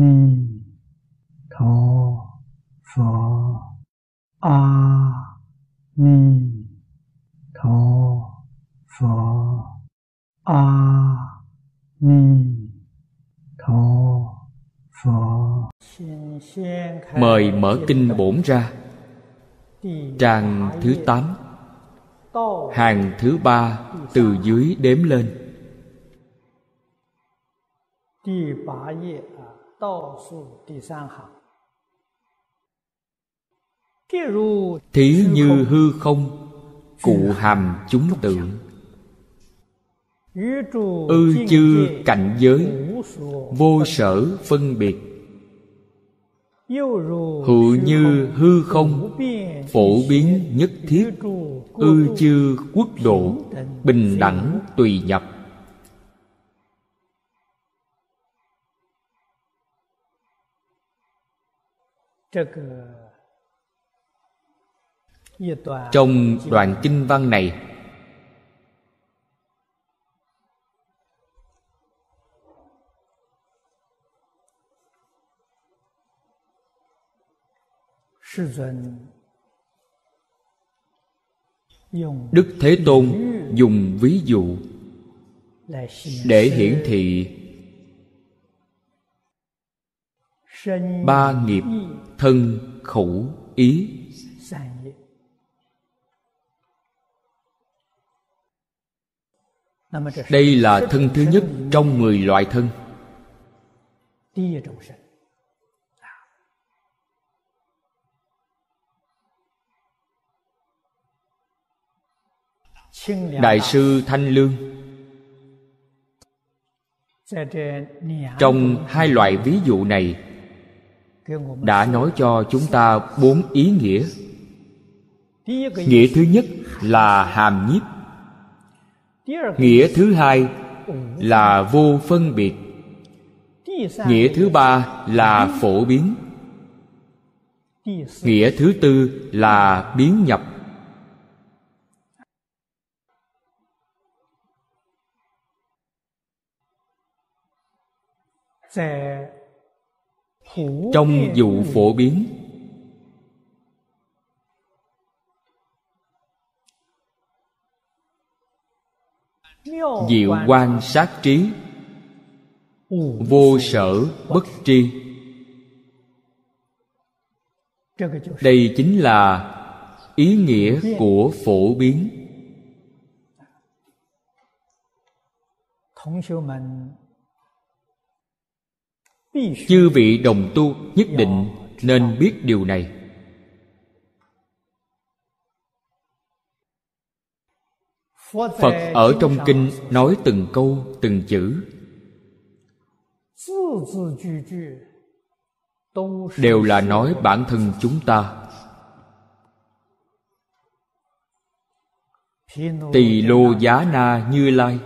ni tho pho. A ni tho pho. A ni tho pho. Mời mở kinh bổn ra. Trang thứ tám. Hàng thứ ba từ dưới đếm lên thí như hư không cụ hàm chúng tượng ư chư cảnh giới vô sở phân biệt. Hữu như hư không phổ biến nhất thiết. Ư chư quốc độ bình đẳng tùy nhập trong đoạn kinh văn này đức thế tôn dùng ví dụ để hiển thị ba nghiệp thân khẩu ý. Đây là thân thứ nhất trong mười loại thân. Đại sư thanh lương. Trong hai loại ví dụ này đã nói cho chúng ta bốn ý nghĩa. Nghĩa thứ nhất là hàm nhiếp. Nghĩa thứ hai là vô phân biệt. Nghĩa thứ ba là phổ biến. Nghĩa thứ tư là biến nhập trong vụ phổ biến. Diệu quan sát trí. Vô sở bất tri. Đây chính là ý nghĩa của phổ biến chư vị đồng tu nhất định nên biết điều này. Phật ở trong kinh nói từng câu, từng chữ. Đều là nói bản thân chúng ta. Tỳ lô giá na như lai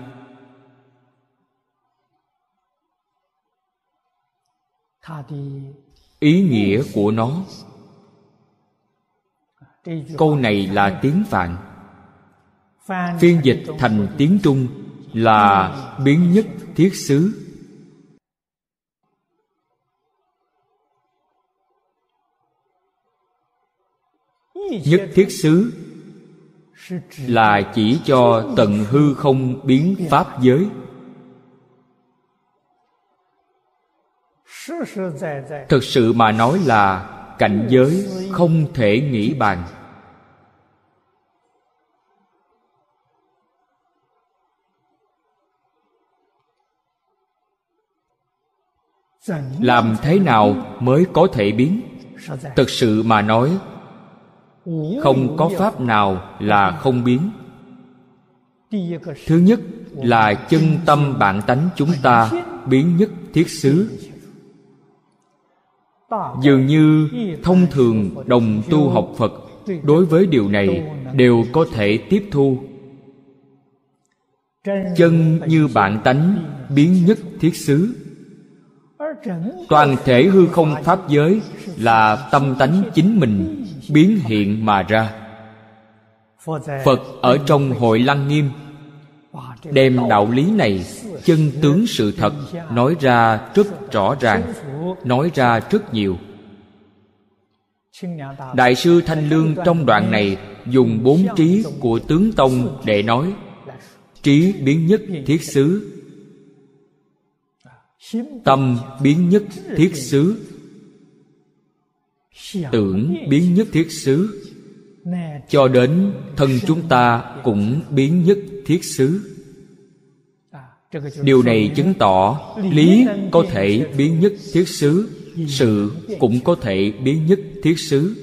ý nghĩa của nó. Câu này là tiếng phạn. Phiên dịch thành tiếng trung là biến nhất thiết xứ. Nhất thiết xứ là chỉ cho tận hư không biến pháp giới. Thực sự mà nói là cảnh giới không thể nghĩ bàn. Làm thế nào mới có thể biến? Thực sự mà nói, không có pháp nào là không biến. Thứ nhất là chân tâm bản tánh chúng ta biến nhất thiết xứ dường như thông thường đồng tu học phật đối với điều này đều có thể tiếp thu. Chân như bản tánh, biến nhất thiết xứ. Toàn thể hư không pháp giới là tâm tánh chính mình biến hiện mà ra. Phật ở trong hội lăng nghiêm, đem đạo lý này chân tướng sự thật, nói ra rất rõ ràng, nói ra rất nhiều. Đại sư thanh lương trong đoạn này dùng bốn trí của tướng tông để nói, trí biến nhất thiết xứ, tâm biến nhất thiết xứ, tưởng biến nhất thiết xứ. Cho đến thân chúng ta cũng biến nhất thiết xứ điều này chứng tỏ lý có thể biến nhất thiết xứ, sự cũng có thể biến nhất thiết xứ.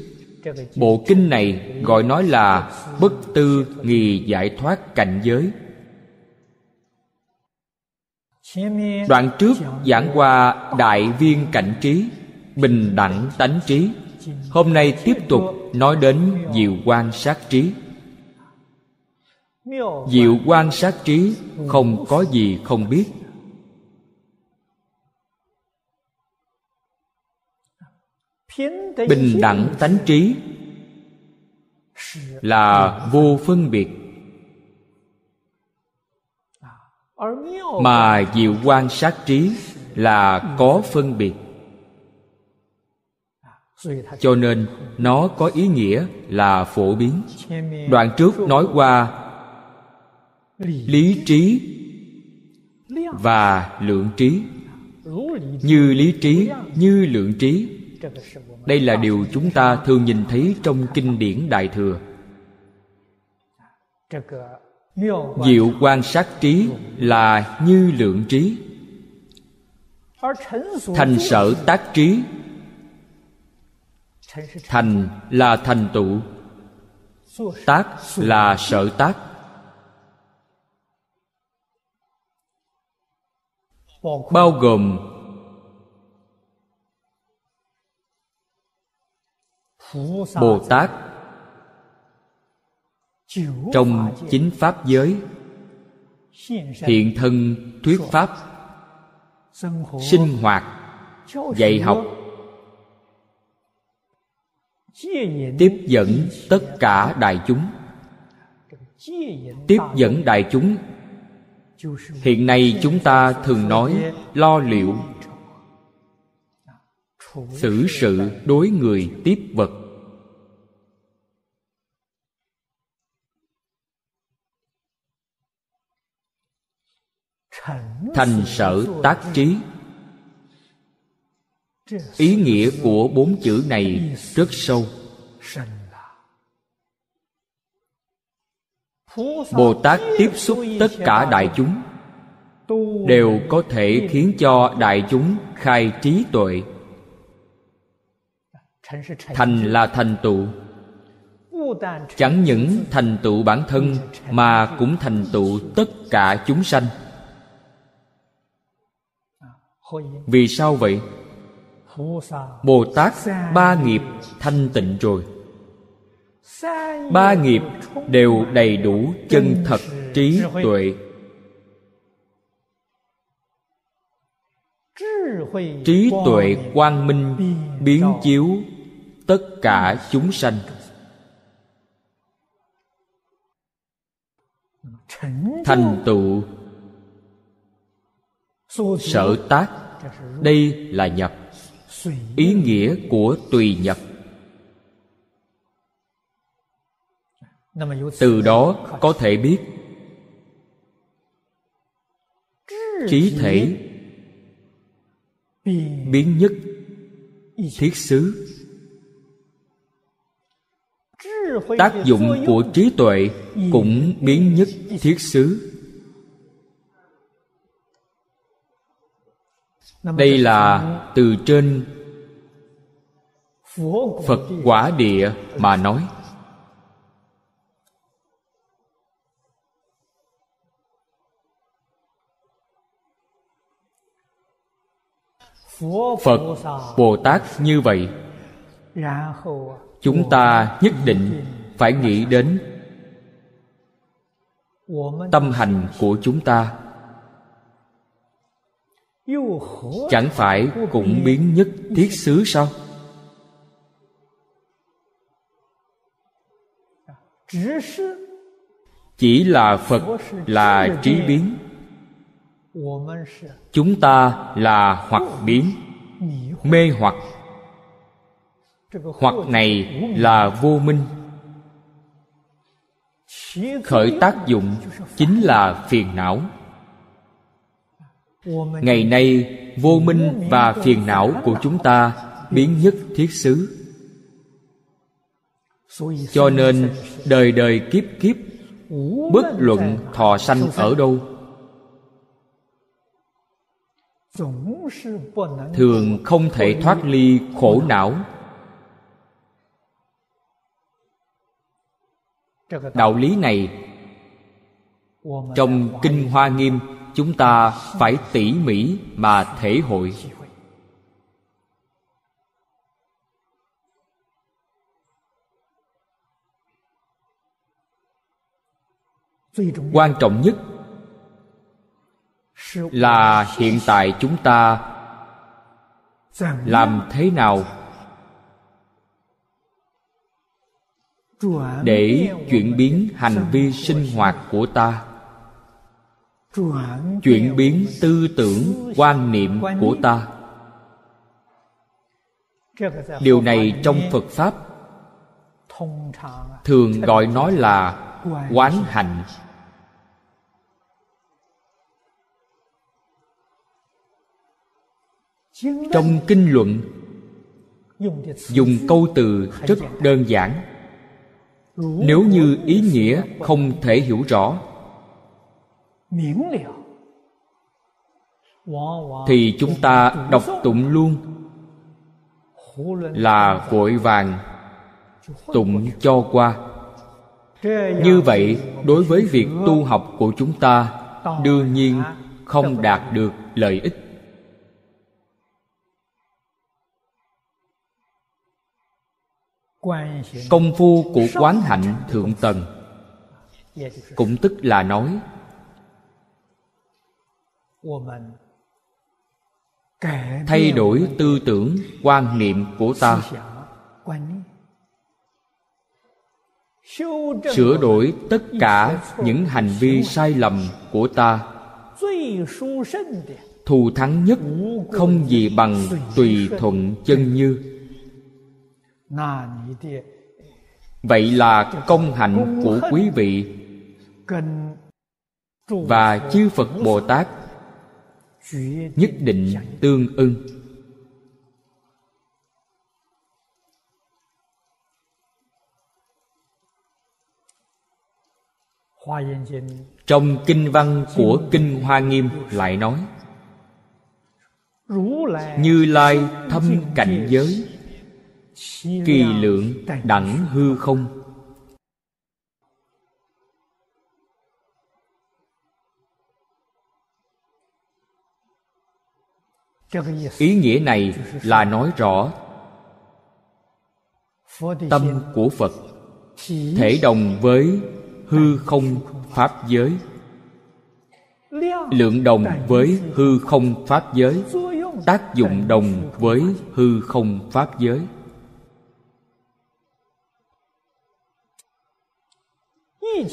Bộ kinh này gọi nói là bất tư nghi giải thoát cảnh giới. Đoạn trước giảng qua đại viên cảnh trí, bình đẳng tánh trí, hôm nay tiếp tục nói đến diệu quan sát trí diệu quan sát trí, không có gì không biết. Bình đẳng tánh trí là vô phân biệt. Mà diệu quan sát trí là có phân biệt. Cho nên nó có ý nghĩa là phổ biến. Đoạn trước nói qua lý trí và lượng trí. Như lý trí, như lượng trí. Đây là điều chúng ta thường nhìn thấy trong kinh điển đại thừa. Diệu quan sát trí là như lượng trí. Thành sở tác trí. Thành là thành tựu. Tác là sở tác. Bao gồm bồ tát trong chính pháp giới, hiện thân thuyết pháp, sinh hoạt, dạy học, tiếp dẫn tất cả đại chúng. Tiếp dẫn đại chúng hiện nay chúng ta thường nói lo liệu. Xử sự đối người tiếp vật. Thành sở tác trí. Ý nghĩa của bốn chữ này rất sâu. Bồ tát tiếp xúc tất cả đại chúng. Đều có thể khiến cho đại chúng khai trí tuệ. Thành là thành tựu. Chẳng những thành tựu bản thân, mà cũng thành tựu tất cả chúng sanh. Vì sao vậy? Bồ tát ba nghiệp thanh tịnh rồi ba nghiệp đều đầy đủ chân thật, trí tuệ. Trí tuệ quang minh biến chiếu tất cả chúng sanh. Thành tựu. Sở tác, đây là nhập. Ý nghĩa của tùy nhập. Từ đó có thể biết. Trí thể biến nhất, thiết xứ. Tác dụng của trí tuệ cũng biến nhất, thiết xứ. Đây là từ trên phật quả địa mà nói. Phật bồ tát như vậy. Chúng ta nhất định phải nghĩ đến tâm hành của chúng ta. Chẳng phải cũng biến nhất thiết xứ sao? Chỉ là phật là trí biến chúng ta là hoặc biến, mê hoặc. Hoặc này là vô minh. Khởi tác dụng chính là phiền não. Ngày nay, vô minh và phiền não của chúng ta biến nhất thiết xứ. Cho nên đời đời kiếp kiếp, bất luận thọ sanh ở đâu thường không thể thoát ly khổ não. đạo lý này trong kinh hoa nghiêm chúng ta phải tỉ mỉ mà thể hội. Quan trọng nhất là hiện tại chúng ta làm thế nào để chuyển biến hành vi sinh hoạt của ta? Chuyển biến tư tưởng quan niệm của ta. Điều này trong phật pháp thường gọi nó là quán hạnh trong kinh luận dùng câu từ rất đơn giản. Nếu như ý nghĩa không thể hiểu rõ thì chúng ta đọc tụng luôn. Là vội vàng tụng cho qua. Như vậy đối với việc tu học của chúng ta đương nhiên không đạt được lợi ích công phu của quán hạnh thượng tầng. Cũng tức là nói, thay đổi tư tưởng, quan niệm của ta. Sửa đổi tất cả những hành vi sai lầm của ta. Thù thắng nhất không gì bằng tùy thuận chân như vậy là công hạnh của quý vị và chư phật bồ tát nhất định tương ưng. Trong kinh văn của kinh hoa nghiêm lại nói như lai thâm cảnh giới kỳ lượng đẳng hư không? Ý nghĩa này là nói rõ tâm của phật thể đồng với hư không pháp giới. Lượng đồng với hư không pháp giới tác dụng đồng với hư không pháp giới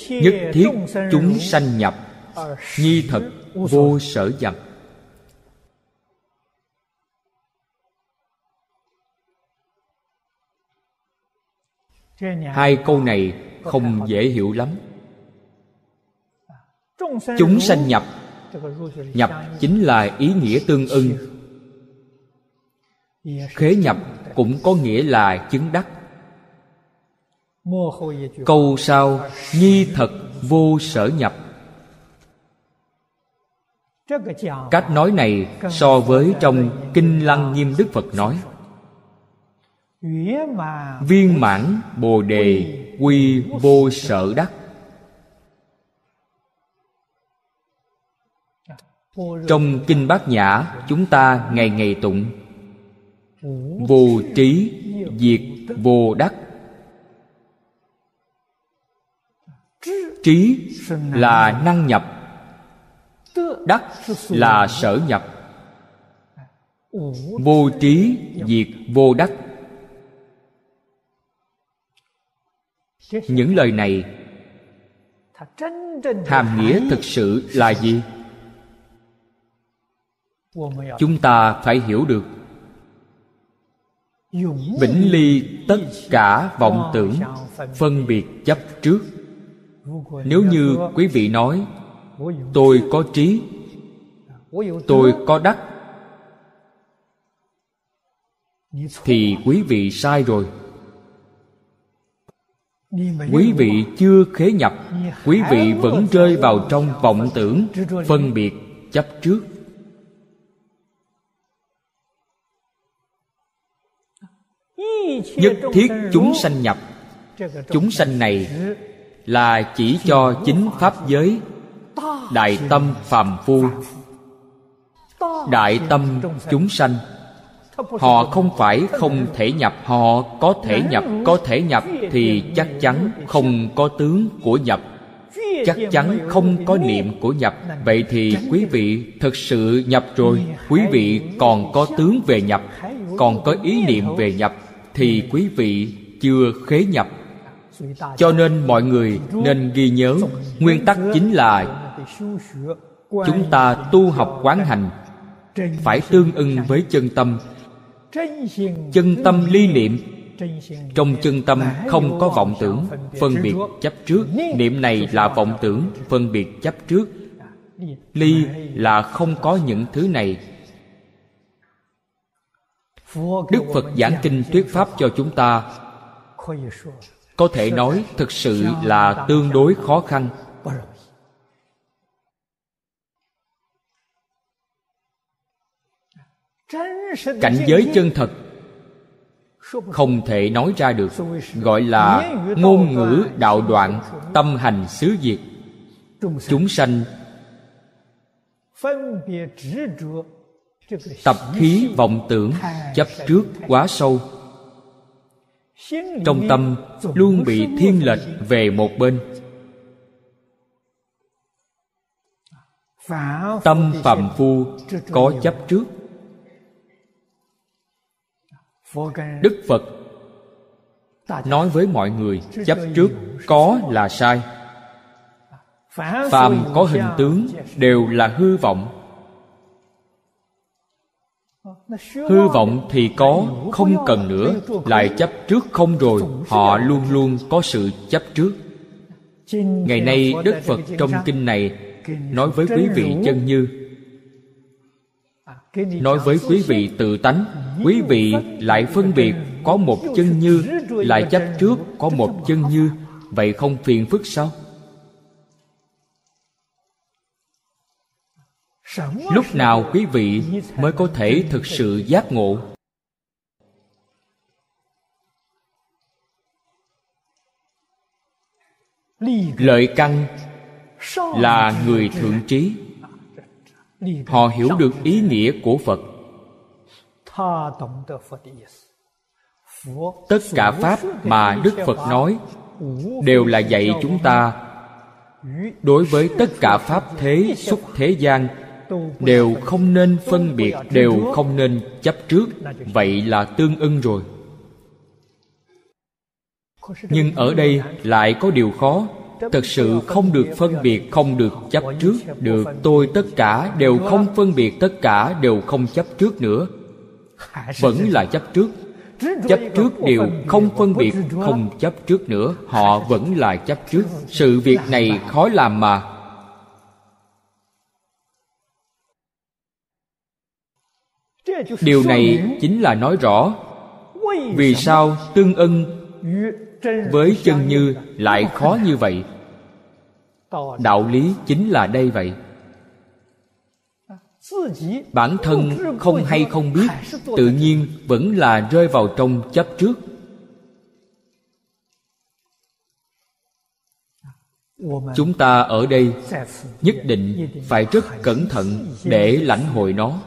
nhất thiết chúng sanh nhập, nhi thật vô sở dập hai câu này không dễ hiểu lắm. Chúng sanh nhập nhập chính là ý nghĩa tương ưng. Khế nhập cũng có nghĩa là chứng đắc câu sau nhi thật vô sở nhập. Cách nói này so với trong kinh lăng nghiêm đức phật nói. Viên mãn bồ đề quy vô sở đắc. Trong kinh bát nhã chúng ta ngày ngày tụng. Vô trí diệt vô đắc trí là năng nhập, đắc là sở nhập. Vô trí diệt vô đắc. Những lời này hàm nghĩa thực sự là gì? Chúng ta phải hiểu được. Vĩnh ly tất cả vọng tưởng phân biệt chấp trước nếu như quý vị nói, tôi có trí, tôi có đắc, thì quý vị sai rồi. Quý vị chưa khế nhập, quý vị vẫn rơi vào trong vọng tưởng, phân biệt, chấp trước. Nhất thiết chúng sanh nhập. Chúng sanh này là chỉ cho chính pháp giới, đại tâm phàm phu. Đại tâm chúng sanh, họ không phải không thể nhập, họ có thể nhập, có thể nhập thì chắc chắn không có tướng của nhập. Chắc chắn không có niệm của nhập. Vậy thì quý vị thực sự nhập rồi, quý vị còn có tướng về nhập, còn có ý niệm về nhập, thì quý vị chưa khế nhập cho nên mọi người nên ghi nhớ, nguyên tắc chính là chúng ta tu học quán hành, phải tương ưng với chân tâm. Chân tâm ly niệm, trong chân tâm không có vọng tưởng, phân biệt chấp trước. Niệm này là vọng tưởng, phân biệt chấp trước. Ly là không có những thứ này. Đức phật giảng kinh thuyết pháp cho chúng ta có thể nói thực sự là tương đối khó khăn. Cảnh giới chân thật không thể nói ra được, gọi là ngôn ngữ đạo đoạn tâm hành xứ diệt chúng sanh tập khí vọng tưởng chấp trước quá sâu trong tâm luôn bị thiên lệch về một bên. Tâm phàm phu có chấp trước. Đức phật nói với mọi người, chấp trước có là sai. Phàm có hình tướng đều là hư vọng hư vọng thì có, không cần nữa. Lại chấp trước không rồi, họ luôn luôn có sự chấp trước. Ngày nay, đức phật trong kinh này nói với quý vị chân như, nói với quý vị tự tánh, quý vị lại phân biệt có một chân như, lại chấp trước có một chân như. Vậy không phiền phức sao? Lúc nào quý vị mới có thể thực sự giác ngộ? Lợi căn là người thượng trí. Họ hiểu được ý nghĩa của phật. Tất cả pháp mà đức phật nói đều là dạy chúng ta. Đối với tất cả pháp thế xuất thế gian đều không nên phân biệt đều không nên chấp trước. Vậy là tương ưng rồi. Nhưng ở đây lại có điều khó. Thật sự không được phân biệt không được chấp trước. được tôi tất cả đều không phân biệt tất cả đều không chấp trước nữa. Vẫn là chấp trước. chấp trước điều không phân biệt không chấp trước nữa. Họ vẫn là chấp trước. sự việc này khó làm mà điều này chính là nói rõ vì sao tương ưng với chân như lại khó như vậy? Đạo lý chính là đây vậy. Bản thân không hay không biết tự nhiên vẫn là rơi vào trong chấp trước. Chúng ta ở đây nhất định phải rất cẩn thận để lãnh hội nó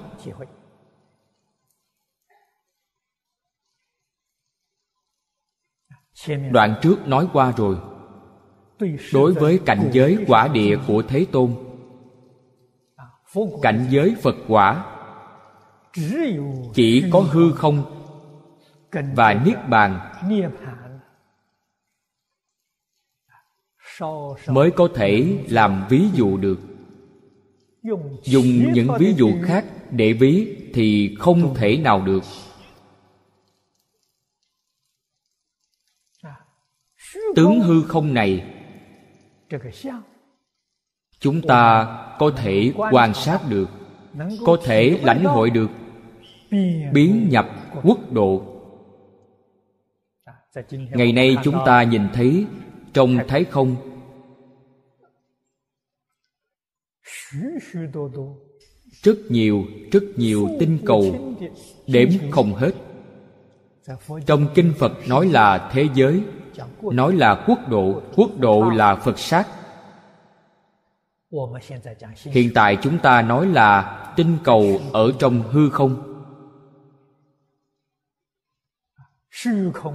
đoạn trước nói qua rồi. Đối với cảnh giới quả địa của thế tôn, cảnh giới phật quả, chỉ có hư không và niết bàn mới có thể làm ví dụ được. Dùng những ví dụ khác để ví thì không thể nào được. Tướng hư không này, chúng ta có thể quan sát được, có thể lãnh hội được, biến nhập quốc độ. Ngày nay chúng ta nhìn thấy trong thái không, rất nhiều rất nhiều tinh cầu đếm không hết. Trong kinh phật nói là thế giới nói là quốc độ quốc độ là phật sát. hiện tại chúng ta nói là tinh cầu ở trong hư không.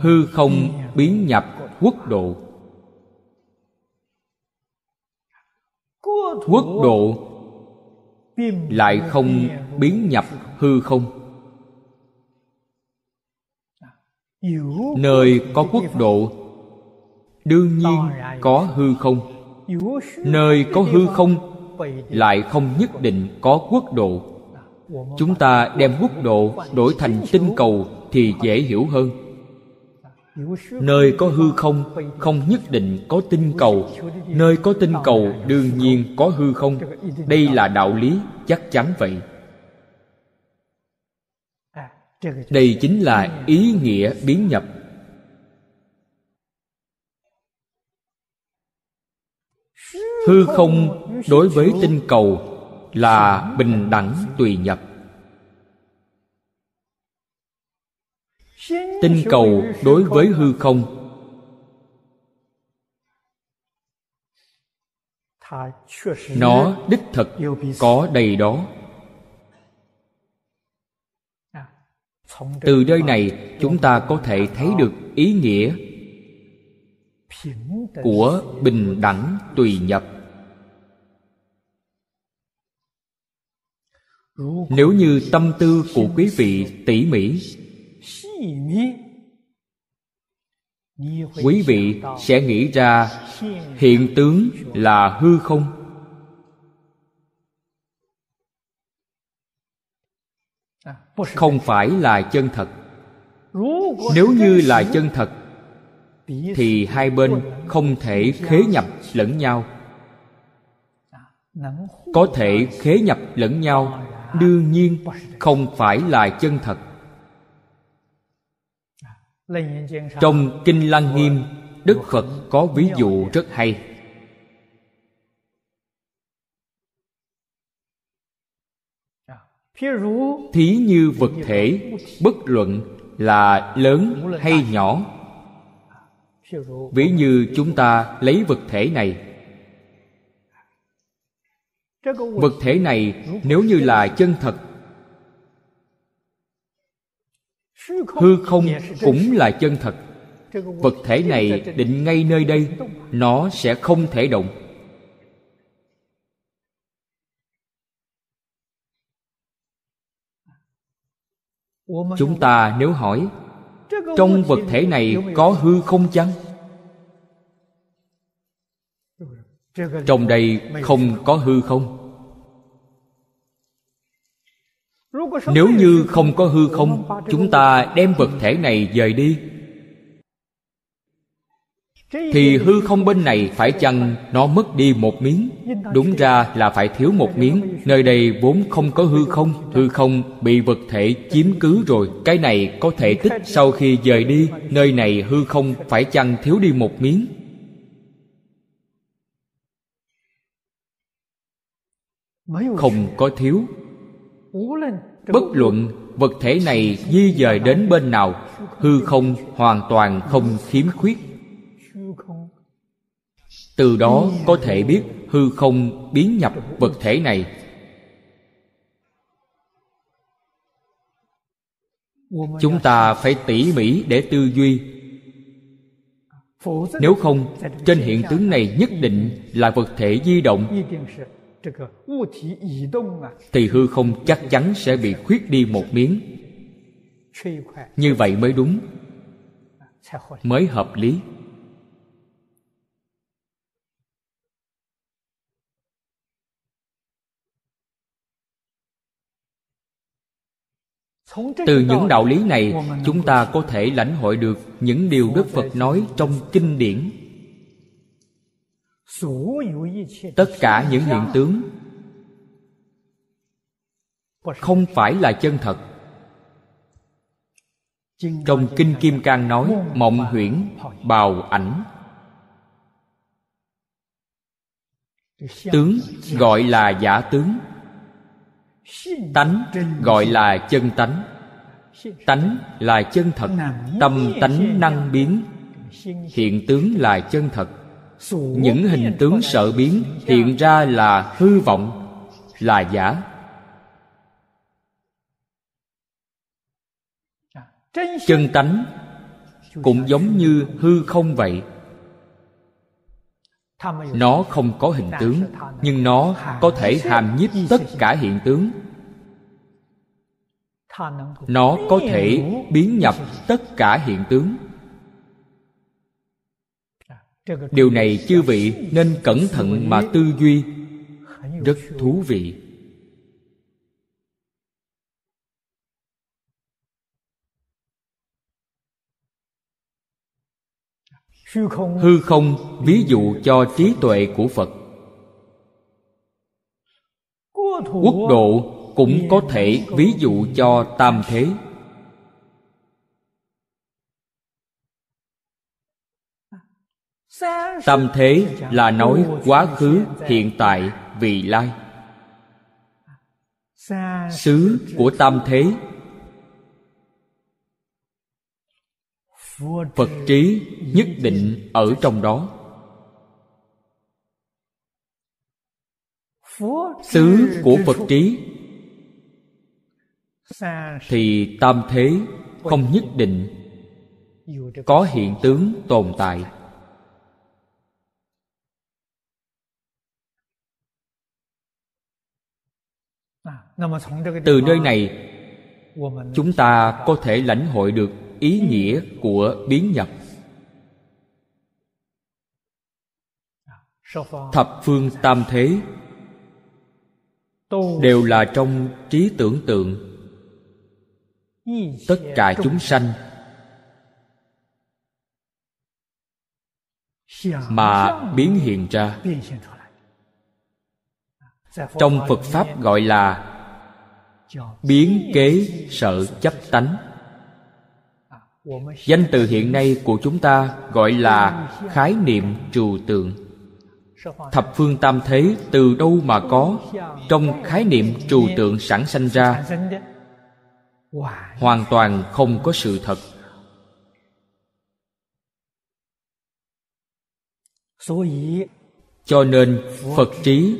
hư không biến nhập quốc độ. Quốc độ lại không biến nhập hư không. Nơi có quốc độ đương nhiên có hư không? Nơi có hư không lại không nhất định có quốc độ. Chúng ta đem quốc độ đổi thành tinh cầu thì dễ hiểu hơn. Nơi có hư không không nhất định có tinh cầu. nơi có tinh cầu đương nhiên có hư không. Đây là đạo lý chắc chắn vậy. Đây chính là ý nghĩa biến nhập hư không đối với tinh cầu là bình đẳng tùy nhập. Tinh cầu đối với hư không nó đích thực có đầy đó. Từ nơi này chúng ta có thể thấy được ý nghĩa của bình đẳng tùy nhập. Nếu như tâm tư của quý vị tỉ mỉ, quý vị sẽ nghĩ ra hiện tướng là hư không? Không phải là chân thật. Nếu như là chân thật, thì hai bên không thể khế nhập lẫn nhau. Có thể khế nhập lẫn nhau đương nhiên, không phải là chân thật. Trong kinh lăng nghiêm, đức phật có ví dụ rất hay. Thí như vật thể, bất luận là lớn hay nhỏ. Ví như chúng ta lấy vật thể này vật thể này nếu như là chân thật, hư không cũng là chân thật. Vật thể này định ngay nơi đây, nó sẽ không thể động. Chúng ta nếu hỏi, trong vật thể này có hư không chăng? Trong đây không có hư không? Nếu như không có hư không, chúng ta đem vật thể này dời đi. Thì hư không bên này phải chăng nó mất đi một miếng? Đúng ra là phải thiếu một miếng. Nơi đây vốn không có hư không. Hư không bị vật thể chiếm cứ rồi. Cái này có thể tích sau khi dời đi. Nơi này hư không phải chăng thiếu đi một miếng? Không có thiếu. Bất luận vật thể này di dời đến bên nào hư không hoàn toàn không khiếm khuyết. Từ đó có thể biết hư không biến nhập vật thể này. Chúng ta phải tỉ mỉ để tư duy. Nếu không trên hiện tướng này nhất định là vật thể di động thì hư không chắc chắn sẽ bị khuyết đi một miếng. như vậy mới đúng. mới hợp lý. Từ những đạo lý này chúng ta có thể lãnh hội được những điều đức phật nói trong kinh điển tất cả những hiện tướng không phải là chân thật. Trong kinh kim cang nói mộng huyễn bào ảnh. Tướng gọi là giả tướng. Tánh gọi là chân tánh. Tánh là chân thật. Tâm tánh năng biến. Hiện tướng là chân thật những hình tướng sợ biến hiện ra là hư vọng là giả. Chân tánh cũng giống như hư không vậy. Nó không có hình tướng nhưng nó có thể hàm nhiếp tất cả hiện tướng. Nó có thể biến nhập tất cả hiện tướng điều này chư vị nên cẩn thận mà tư duy. Rất thú vị. Hư không, ví dụ cho trí tuệ của phật. Quốc độ cũng có thể ví dụ cho tam thế. Tam thế là nói quá khứ, hiện tại, vị lai. Xứ của tam thế. Phật trí nhất định ở trong đó. Xứ của phật trí thì tam thế không nhất định, có hiện tướng tồn tại. Từ nơi này chúng ta có thể lãnh hội được ý nghĩa của biến nhập. Thập phương tam thế đều là trong trí tưởng tượng. Tất cả chúng sanh mà biến hiện ra. Trong phật pháp gọi là biến kế sợ chấp tánh. Danh từ hiện nay của chúng ta gọi là khái niệm trừu tượng. Thập phương tam thế từ đâu mà có? Trong khái niệm trừu tượng sẵn sanh ra, hoàn toàn không có sự thật. Cho nên phật trí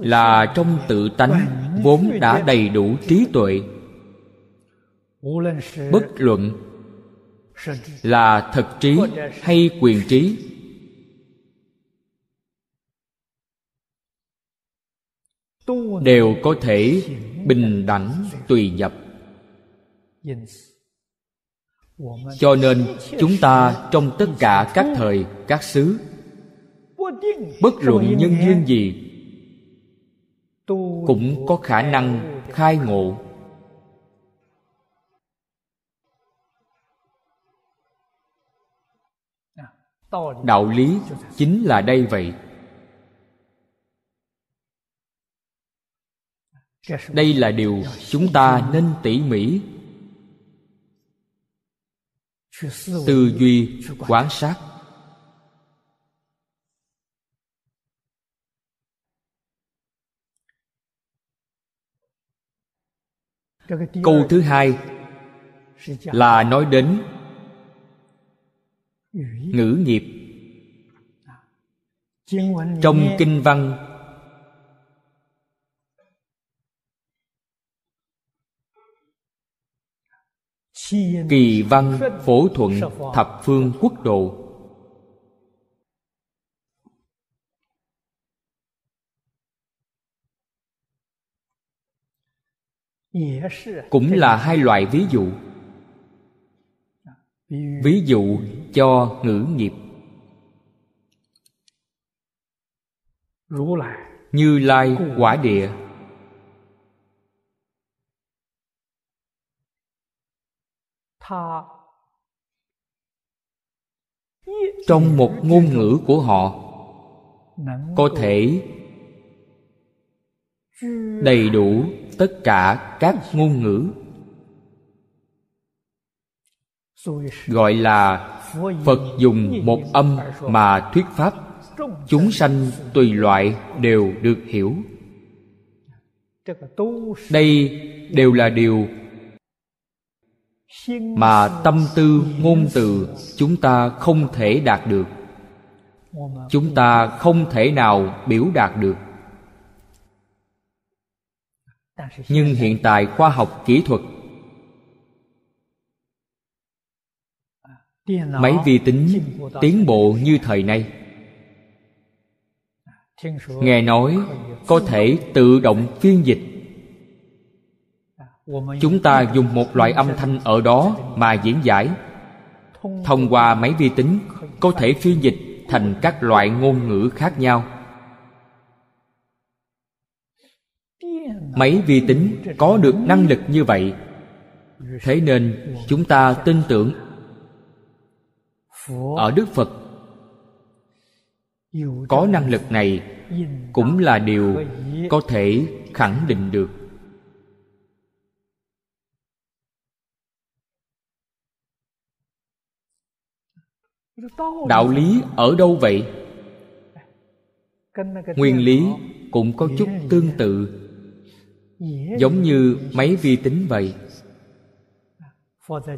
là trong tự tánh vốn đã đầy đủ trí tuệ. Bất luận là thật trí hay quyền trí, đều có thể bình đẳng tùy nhập. Cho nên chúng ta trong tất cả các thời, các xứ, bất luận nhân duyên gì cũng có khả năng khai ngộ. Đạo lý chính là đây vậy. Đây là điều chúng ta nên tỉ mỉ. Tư duy, quan sát. Câu thứ hai là nói đến ngữ nghiệp. Trong kinh văn kỳ văn phổ thuận thập phương quốc độ cũng là hai loại ví dụ. Ví dụ cho ngữ nghiệp. Như lai quả địa. Trong một ngôn ngữ của họ có thể đầy đủ tất cả các ngôn ngữ. Gọi là phật dùng một âm mà thuyết pháp. Chúng sanh tùy loại đều được hiểu. Đây đều là điều mà tâm tư ngôn từ chúng ta không thể đạt được. Chúng ta không thể nào biểu đạt được nhưng hiện tại khoa học kỹ thuật máy vi tính tiến bộ như thời nay. Nghe nói có thể tự động phiên dịch. Chúng ta dùng một loại âm thanh ở đó mà diễn giải. Thông qua máy vi tính có thể phiên dịch thành các loại ngôn ngữ khác nhau. Máy vi tính có được năng lực như vậy, thế nên chúng ta tin tưởng. Ở đức phật, có năng lực này cũng là điều có thể khẳng định được. Đạo lý ở đâu vậy? Nguyên lý cũng có chút tương tự giống như máy vi tính vậy.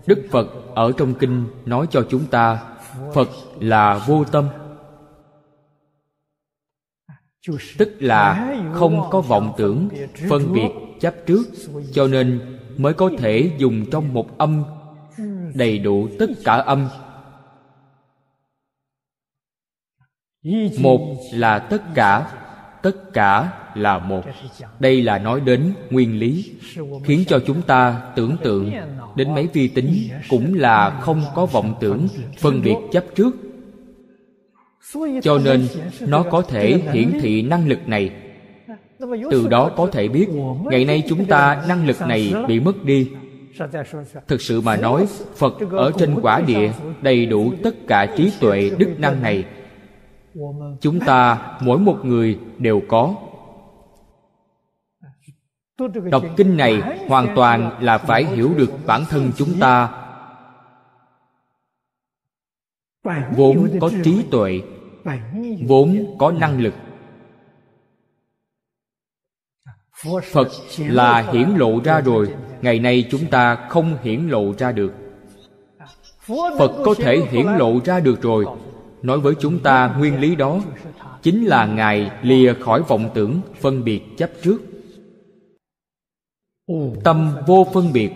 Đức phật ở trong kinh nói cho chúng ta phật là vô tâm. Tức là không có vọng tưởng phân biệt chấp trước cho nên mới có thể dùng trong một âm đầy đủ tất cả âm. Một là tất cả tất cả là một. Đây là nói đến nguyên lý, khiến cho chúng ta tưởng tượng đến máy vi tính cũng là không có vọng tưởng phân biệt chấp trước. Cho nên, nó có thể hiển thị năng lực này. Từ đó có thể biết, ngày nay chúng ta năng lực này bị mất đi. Thực sự mà nói, phật ở trên quả địa đầy đủ tất cả trí tuệ đức năng này. Chúng ta, mỗi một người đều có đọc kinh này hoàn toàn là phải hiểu được bản thân chúng ta. Vốn có trí tuệ, vốn có năng lực. Phật là hiển lộ ra rồi, ngày nay chúng ta không hiển lộ ra được. Phật có thể hiển lộ ra được rồi. Nói với chúng ta nguyên lý đó, chính là ngài lìa khỏi vọng tưởng phân biệt chấp trước tâm vô phân biệt.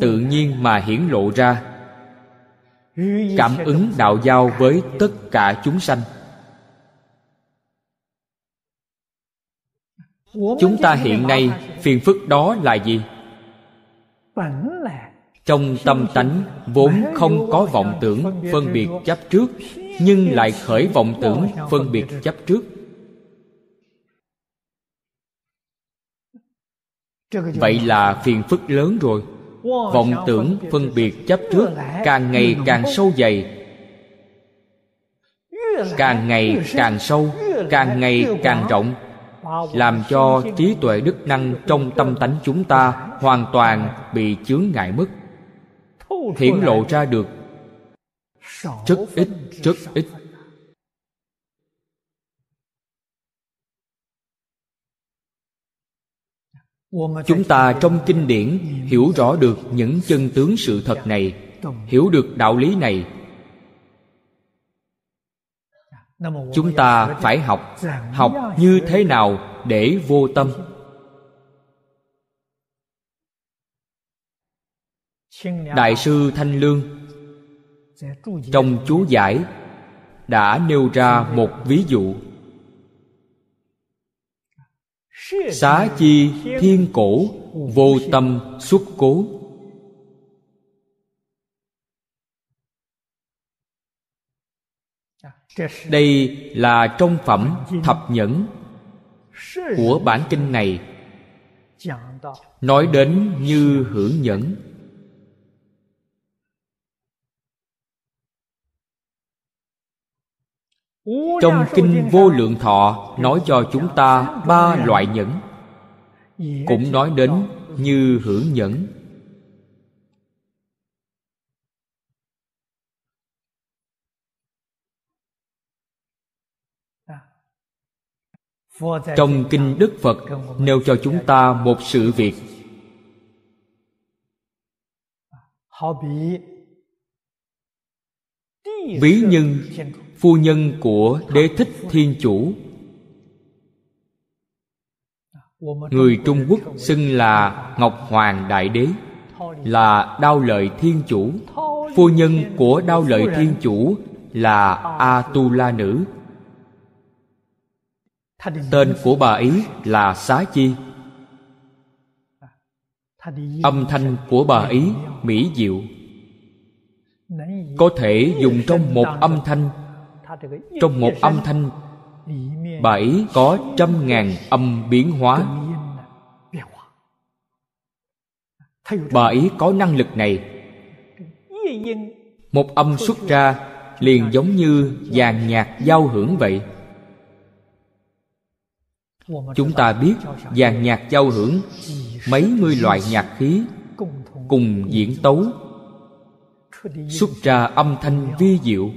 Tự nhiên mà hiển lộ ra. Cảm ứng đạo giao với tất cả chúng sanh. Chúng ta hiện nay, phiền phức đó là gì? Trong tâm tánh vốn không có vọng tưởng phân biệt chấp trước, nhưng lại khởi vọng tưởng phân biệt chấp trước. Vậy là phiền phức lớn rồi. Vọng tưởng phân biệt chấp trước càng ngày càng sâu dày. Càng ngày càng sâu càng ngày càng rộng. Làm cho trí tuệ đức năng trong tâm tánh chúng ta hoàn toàn bị chướng ngại mất. Hiển lộ ra được. Rất ít rất ít chúng ta trong kinh điển hiểu rõ được những chân tướng sự thật này hiểu được đạo lý này. Chúng ta phải học học như thế nào để vô tâm? Đại sư thanh lương trong chú giải đã nêu ra một ví dụ xá chi thiên cổ, vô tâm xuất cố. Đây là trong phẩm thập nhẫn của bản kinh này. Nói đến như hưởng nhẫn. Trong kinh vô lượng thọ nói cho chúng ta ba loại nhẫn. Cũng nói đến như hưởng nhẫn. Trong kinh đức phật nêu cho chúng ta một sự việc. Ví như phu nhân của đế thích thiên chủ. Người trung quốc xưng là ngọc hoàng đại đế, là đao lợi thiên chủ. Phu nhân của đao lợi thiên chủ là a tu la nữ tên của bà ấy là xá chi. Âm thanh của bà ấy mỹ diệu. Có thể dùng trong một âm thanh trong một âm thanh bà ấy có trăm ngàn âm biến hóa. bà ấy có năng lực này. Một âm xuất ra liền giống như dàn nhạc giao hưởng vậy. Chúng ta biết dàn nhạc giao hưởng mấy mươi loại nhạc khí cùng diễn tấu xuất ra âm thanh vi diệu.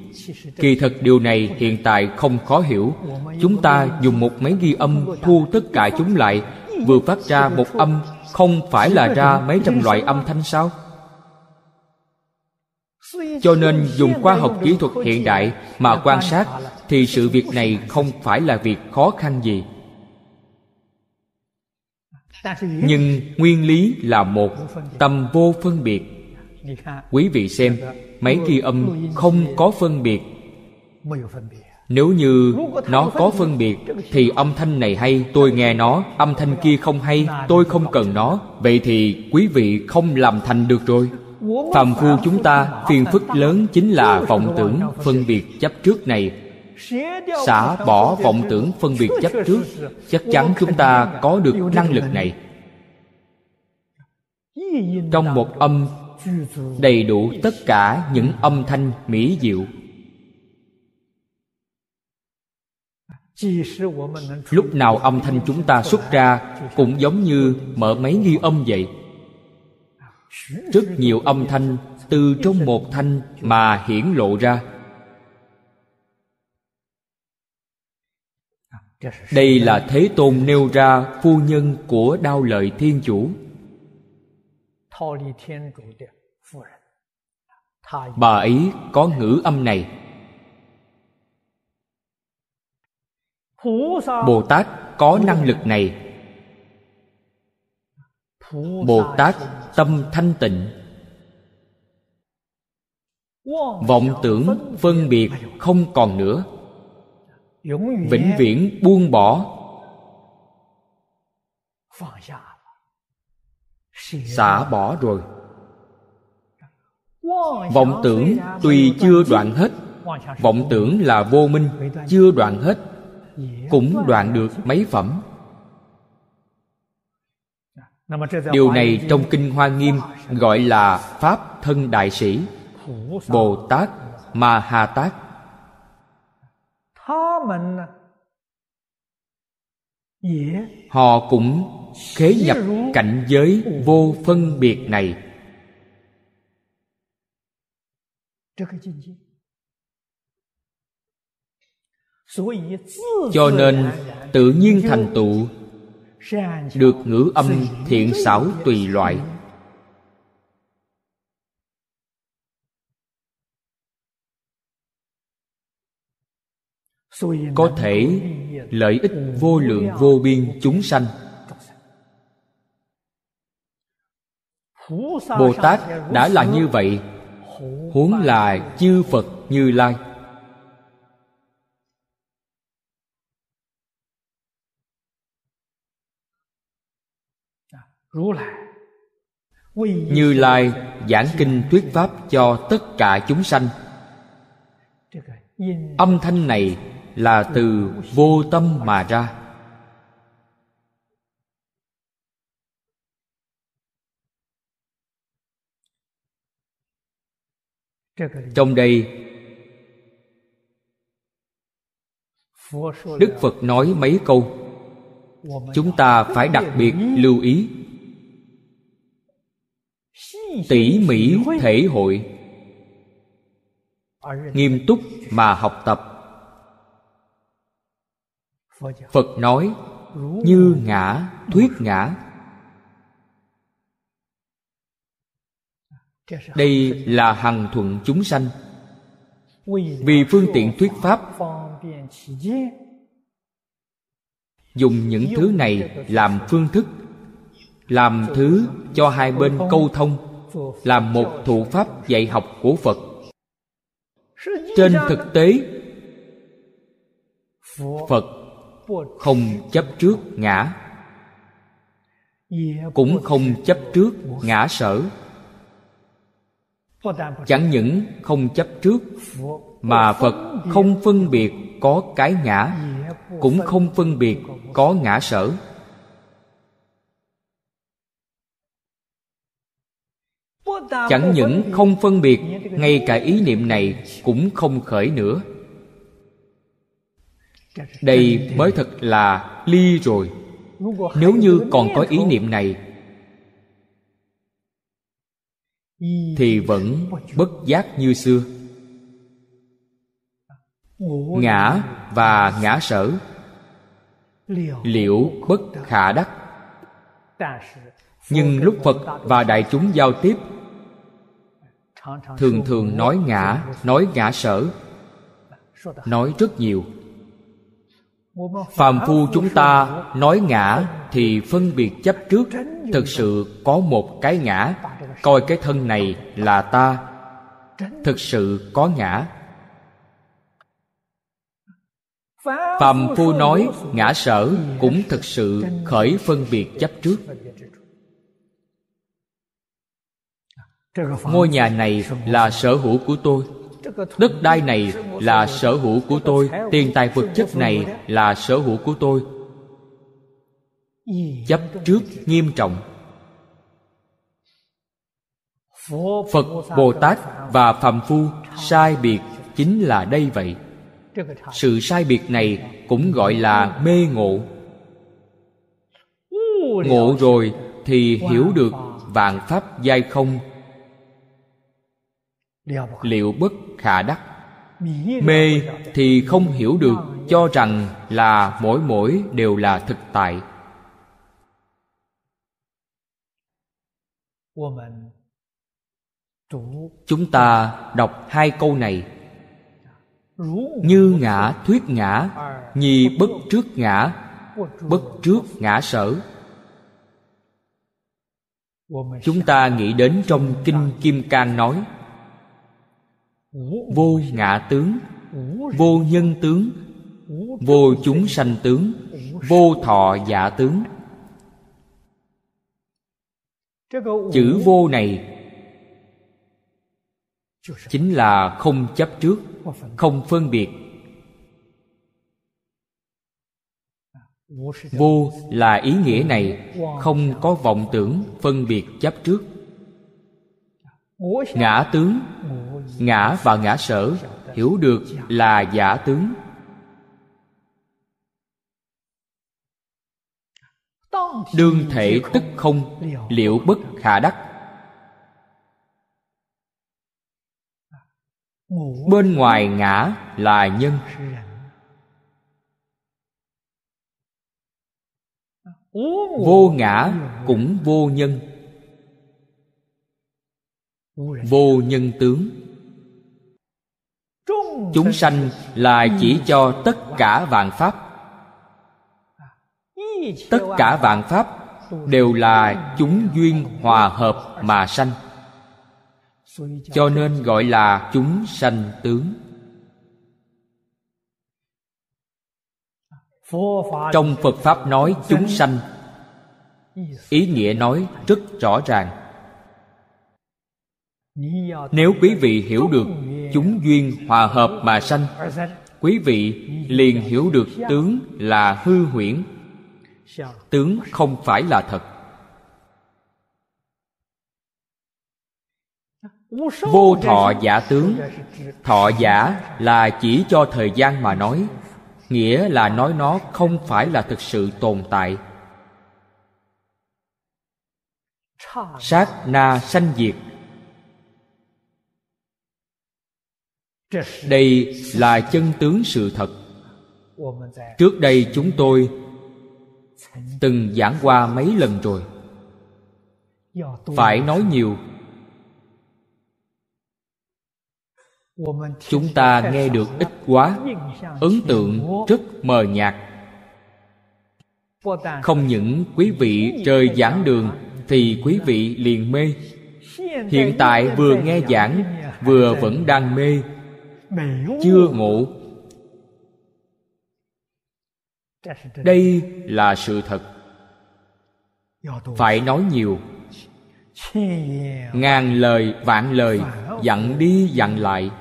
Kỳ thật điều này hiện tại không khó hiểu. Chúng ta dùng một máy ghi âm thu tất cả chúng lại. Vừa phát ra một âm, không phải là ra mấy trăm loại âm thanh sao? Cho nên dùng khoa học kỹ thuật hiện đại mà quan sát thì sự việc này không phải là việc khó khăn gì. Nhưng nguyên lý là một, tâm vô phân biệt quý vị xem máy ghi âm không có phân biệt. Nếu như nó có phân biệt, thì âm thanh này hay, tôi nghe nó, âm thanh kia không hay, tôi không cần nó. Vậy thì quý vị không làm thành được rồi. Phàm phu chúng ta, phiền phức lớn chính là vọng tưởng phân biệt chấp trước này. Xả bỏ vọng tưởng phân biệt chấp trước, chắc chắn chúng ta có được năng lực này. Trong một âm đầy đủ tất cả những âm thanh mỹ diệu. Lúc nào âm thanh chúng ta xuất ra cũng giống như mở máy ghi âm vậy. Rất nhiều âm thanh từ trong một thanh mà hiển lộ ra. Đây là thế tôn nêu ra phu nhân của đao lợi thiên chủ bà ấy có ngữ âm này. Bồ tát có năng lực này. Bồ tát tâm thanh tịnh. Vọng tưởng phân biệt không còn nữa. Vĩnh viễn buông bỏ xả bỏ rồi. Vọng tưởng tuy chưa đoạn hết, vọng tưởng là vô minh, chưa đoạn hết, cũng đoạn được mấy phẩm. Điều này trong kinh hoa nghiêm gọi là pháp thân đại sĩ, bồ tát ma ha tát họ cũng khế nhập cảnh giới vô phân biệt này. Cho nên tự nhiên thành tựu, được ngữ âm thiện xảo tùy loại. Có thể lợi ích vô lượng vô biên chúng sanh. Bồ tát đã là như vậy huống là chư phật như lai. Như lai giảng kinh thuyết pháp cho tất cả chúng sanh. Âm thanh này là từ vô tâm mà ra. Trong đây, đức phật nói mấy câu. Chúng ta phải đặc biệt lưu ý. Tỉ mỉ thể hội, nghiêm túc mà học tập phật nói, như ngã, thuyết ngã. Đây là hằng thuận chúng sanh. Vì phương tiện thuyết pháp, dùng những thứ này làm phương thức, làm thứ cho hai bên câu thông, làm một thủ pháp dạy học của phật. Trên thực tế, phật không chấp trước ngã. Cũng không chấp trước ngã sở. Chẳng những không chấp trước, mà phật không phân biệt có cái ngã, cũng không phân biệt có ngã sở. Chẳng những không phân biệt, ngay cả ý niệm này cũng không khởi nữa đây mới thật là ly rồi. Nếu như còn có ý niệm này, thì vẫn bất giác như xưa. Ngã và ngã sở, liệu bất khả đắc. Nhưng lúc phật và đại chúng giao tiếp, thường thường nói ngã nói ngã sở, nói rất nhiều phàm phu chúng ta nói ngã thì phân biệt chấp trước. Thực sự có một cái ngã. Coi cái thân này là ta. Thực sự có ngã. Phàm phu nói ngã sở cũng thực sự khởi phân biệt chấp trước. Ngôi nhà này là sở hữu của tôi đất đai này là sở hữu của tôi, tiền tài vật chất này là sở hữu của tôi. Chấp trước nghiêm trọng. Phật bồ tát và phàm phu sai biệt chính là đây vậy. Sự sai biệt này cũng gọi là mê ngộ. Ngộ rồi thì hiểu được vạn pháp giai không liệu bất khả đắc? Mê thì không hiểu được cho rằng là mỗi mỗi đều là thực tại. Chúng ta đọc hai câu này. Như ngã thuyết ngã nhi bất trước ngã bất trước ngã sở. Chúng ta nghĩ đến trong kinh kim cang nói vô ngã tướng, vô nhân tướng, vô chúng sanh tướng, vô thọ giả tướng. Chữ vô này chính là không chấp trước, không phân biệt. Vô là ý nghĩa này, không có vọng tưởng phân biệt chấp trước ngã tướng, ngã và ngã sở, hiểu được là giả tướng. Đương thể tức không, liệu bất khả đắc? Bên ngoài ngã là nhân. Vô ngã cũng vô nhân vô nhân tướng. Chúng sanh là chỉ cho tất cả vạn pháp. Tất cả vạn pháp đều là chúng duyên hòa hợp mà sanh. Cho nên gọi là chúng sanh tướng. Trong phật pháp nói chúng sanh ý nghĩa nói rất rõ ràng nếu quý vị hiểu được chúng duyên hòa hợp mà sanh, quý vị liền hiểu được tướng là hư huyễn. Tướng không phải là thật. Vô thọ giả tướng. Thọ giả là chỉ cho thời gian mà nói. Nghĩa là nói nó không phải là thực sự tồn tại. Sát na sanh diệt. Đây là chân tướng sự thật. Trước đây chúng tôi từng giảng qua mấy lần rồi. Phải nói nhiều. Chúng ta nghe được ít quá. Ấn tượng rất mờ nhạt. Không những quý vị rời giảng đường thì quý vị liền mê. Hiện tại vừa nghe giảng, vừa vẫn đang mê chưa ngủ. Đây là sự thật. Phải nói nhiều. Ngàn lời, vạn lời, dặn đi, dặn lại.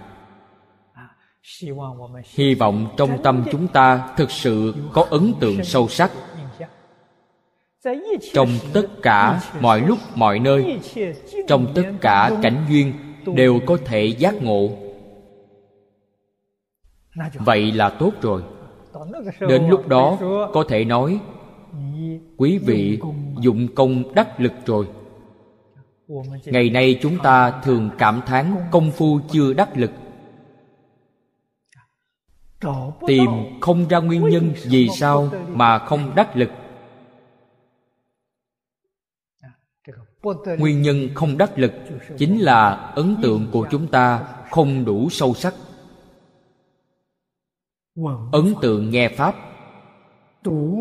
Hy vọng trong tâm chúng ta thực sự có ấn tượng sâu sắc. Trong tất cả mọi lúc, mọi nơi, trong tất cả cảnh duyên đều có thể giác ngộ vậy là tốt rồi. Đến lúc đó có thể nói quý vị dụng công đắc lực rồi. Ngày nay chúng ta thường cảm thán công phu chưa đắc lực. Tìm không ra nguyên nhân vì sao mà không đắc lực. Nguyên nhân không đắc lực chính là ấn tượng của chúng ta không đủ sâu sắc ấn tượng nghe pháp.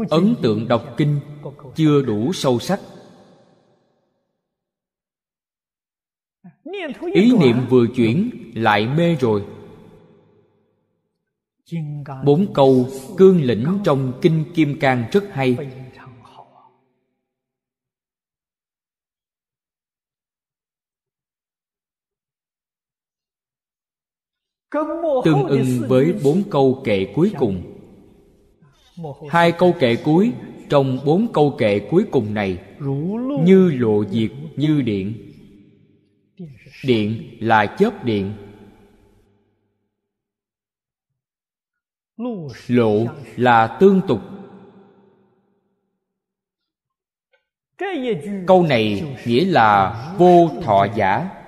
Ấn tượng đọc kinh chưa đủ sâu sắc. Ý niệm vừa chuyển lại mê rồi. Bốn câu cương lĩnh trong kinh kim cang rất hay tương ưng với bốn câu kệ cuối cùng. Hai câu kệ cuối. trong bốn câu kệ cuối cùng này như lộ diệt như điện. Điện là chớp điện. Lộ là tương tục. Câu này nghĩa là vô thọ giả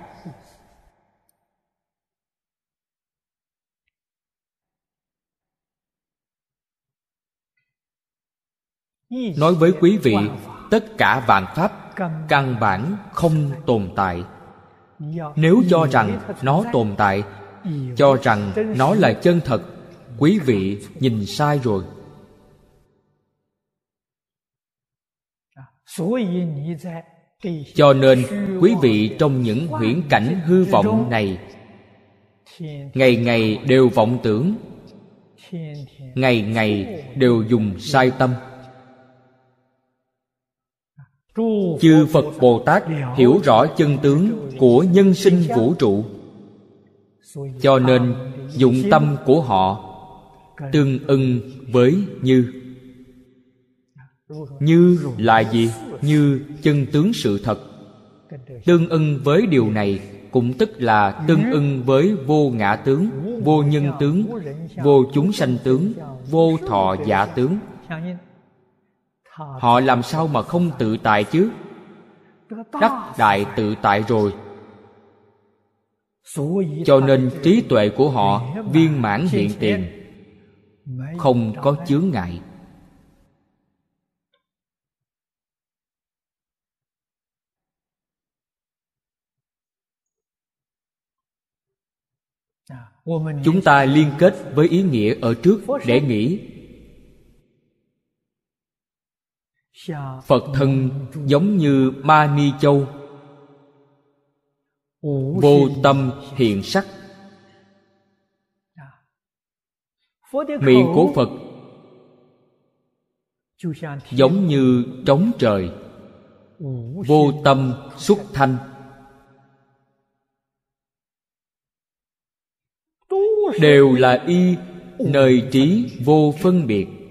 nói với quý vị, tất cả vạn pháp, căn bản không tồn tại. Nếu cho rằng nó tồn tại, cho rằng nó là chân thật, quý vị nhìn sai rồi. Cho nên, quý vị trong những huyễn cảnh hư vọng này, ngày ngày đều vọng tưởng, ngày ngày đều dùng sai tâm chư phật bồ tát hiểu rõ chân tướng của nhân sinh vũ trụ. Cho nên, dụng tâm của họ tương ưng với như. Như là gì? Như chân tướng sự thật. Tương ưng với điều này cũng tức là tương ưng với vô ngã tướng, vô nhân tướng, vô chúng sanh tướng, vô thọ giả tướng họ làm sao mà không tự tại chứ? Đắc đại tự tại rồi. Cho nên trí tuệ của họ viên mãn hiện tiền, không có chướng ngại. Chúng ta liên kết với ý nghĩa ở trước để nghĩ. Phật thân giống như ma ni châu. Vô tâm hiện sắc. Miệng của phật giống như trống trời. Vô tâm xuất thanh. Đều là y, nơi trí vô phân biệt.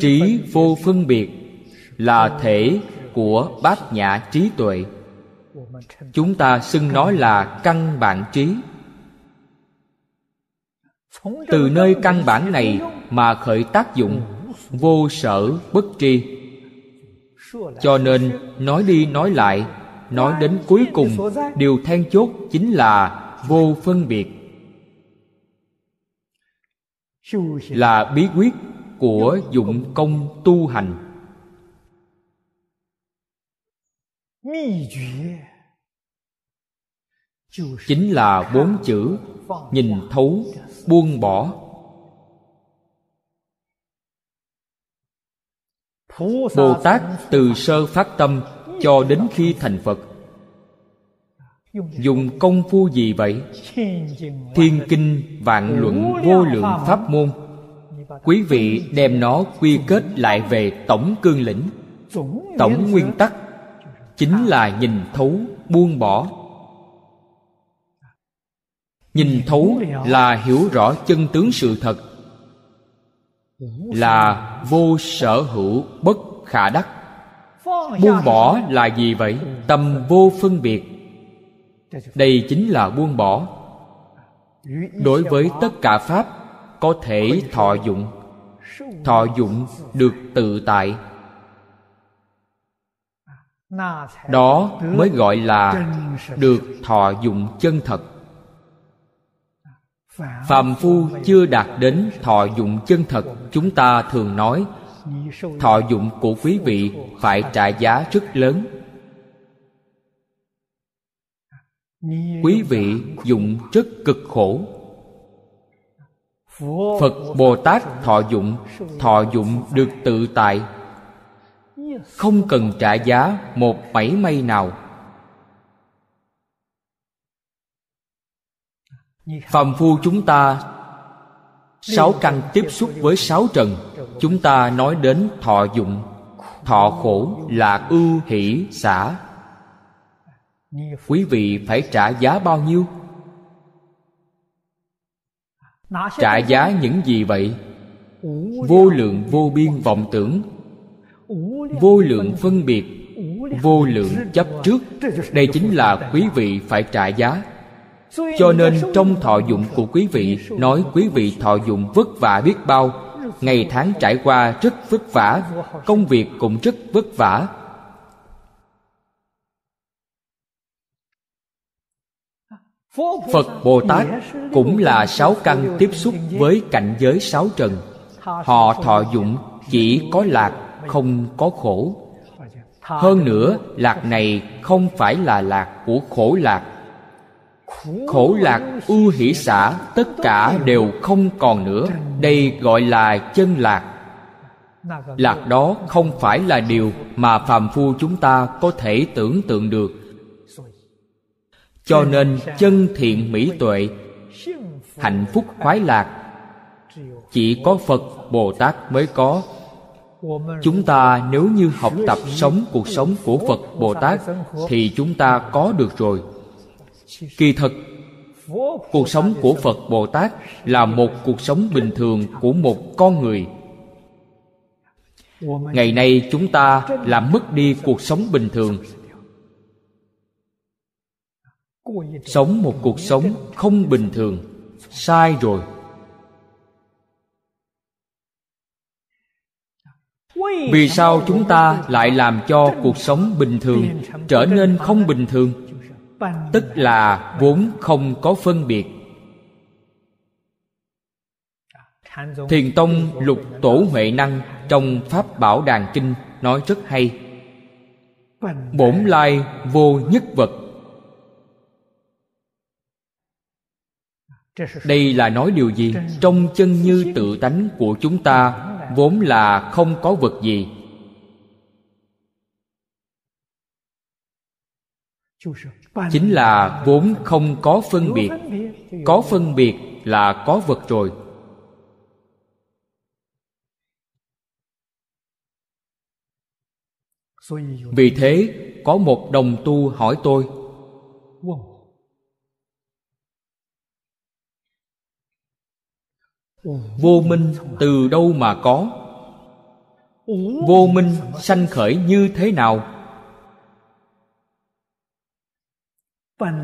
Trí vô phân biệt là thể của bát nhã trí tuệ. Chúng ta xưng nó là căn bản trí. Từ nơi căn bản này mà khởi tác dụng vô sở bất tri. Cho nên nói đi nói lại nói đến cuối cùng điều then chốt chính là vô phân biệt. Là bí quyết của dụng công tu hành. Chính là bốn chữ nhìn thấu buông bỏ. Bồ tát từ sơ phát tâm cho đến khi thành phật. Dùng công phu gì vậy? Thiên kinh vạn luận vô lượng pháp môn quý vị đem nó quy kết lại về tổng cương lĩnh. Tổng nguyên tắc chính là nhìn thấu, buông bỏ. Nhìn thấu là hiểu rõ chân tướng sự thật, là vô sở hữu bất khả đắc. Buông bỏ là gì vậy? Tâm vô phân biệt. Đây chính là buông bỏ. Đối với tất cả pháp có thể thọ dụng. Thọ dụng được tự tại. Đó mới gọi là được thọ dụng chân thật. Phàm phu chưa đạt đến thọ dụng chân thật, chúng ta thường nói, thọ dụng của quý vị phải trả giá rất lớn. Quý vị dụng rất cực khổ phật bồ tát thọ dụng thọ dụng được tự tại. Không cần trả giá một mảy may nào. Phàm phu chúng ta sáu căn tiếp xúc với sáu trần, chúng ta nói đến thọ dụng, thọ khổ là ưu hỷ xả. Quý vị phải trả giá bao nhiêu? Trả giá những gì vậy? Vô lượng vô biên vọng tưởng. Vô lượng phân biệt. Vô lượng chấp trước. Đây chính là quý vị phải trả giá. Cho nên trong thọ dụng của quý vị nói quý vị thọ dụng vất vả biết bao. Ngày tháng trải qua rất vất vả. Công việc cũng rất vất vả phật bồ tát cũng là sáu căn tiếp xúc với cảnh giới sáu trần. Họ thọ dụng chỉ có lạc, không có khổ. Hơn nữa, lạc này không phải là lạc của khổ lạc. Khổ lạc, ưu hỷ xả, tất cả đều không còn nữa. Đây gọi là chân lạc. Lạc đó không phải là điều mà phàm phu chúng ta có thể tưởng tượng được cho nên chân thiện mỹ tuệ, hạnh phúc khoái lạc, chỉ có phật bồ tát mới có. Chúng ta nếu như học tập sống cuộc sống của phật bồ tát thì chúng ta có được rồi. Kỳ thực cuộc sống của phật bồ tát là một cuộc sống bình thường của một con người. Ngày nay chúng ta làm mất đi cuộc sống bình thường sống một cuộc sống không bình thường. Sai rồi. Vì sao chúng ta lại làm cho cuộc sống bình thường trở nên không bình thường? Tức là vốn không có phân biệt. Thiền tông lục tổ huệ năng trong pháp bảo đàn kinh nói rất hay. Bổn lai vô nhất vật đây là nói điều gì? Trong chân như tự tánh của chúng ta vốn là không có vật gì. Chính là vốn không có phân biệt. có phân biệt là có vật rồi. Vì thế có một đồng tu hỏi tôi vô minh từ đâu mà có? Vô minh sanh khởi như thế nào?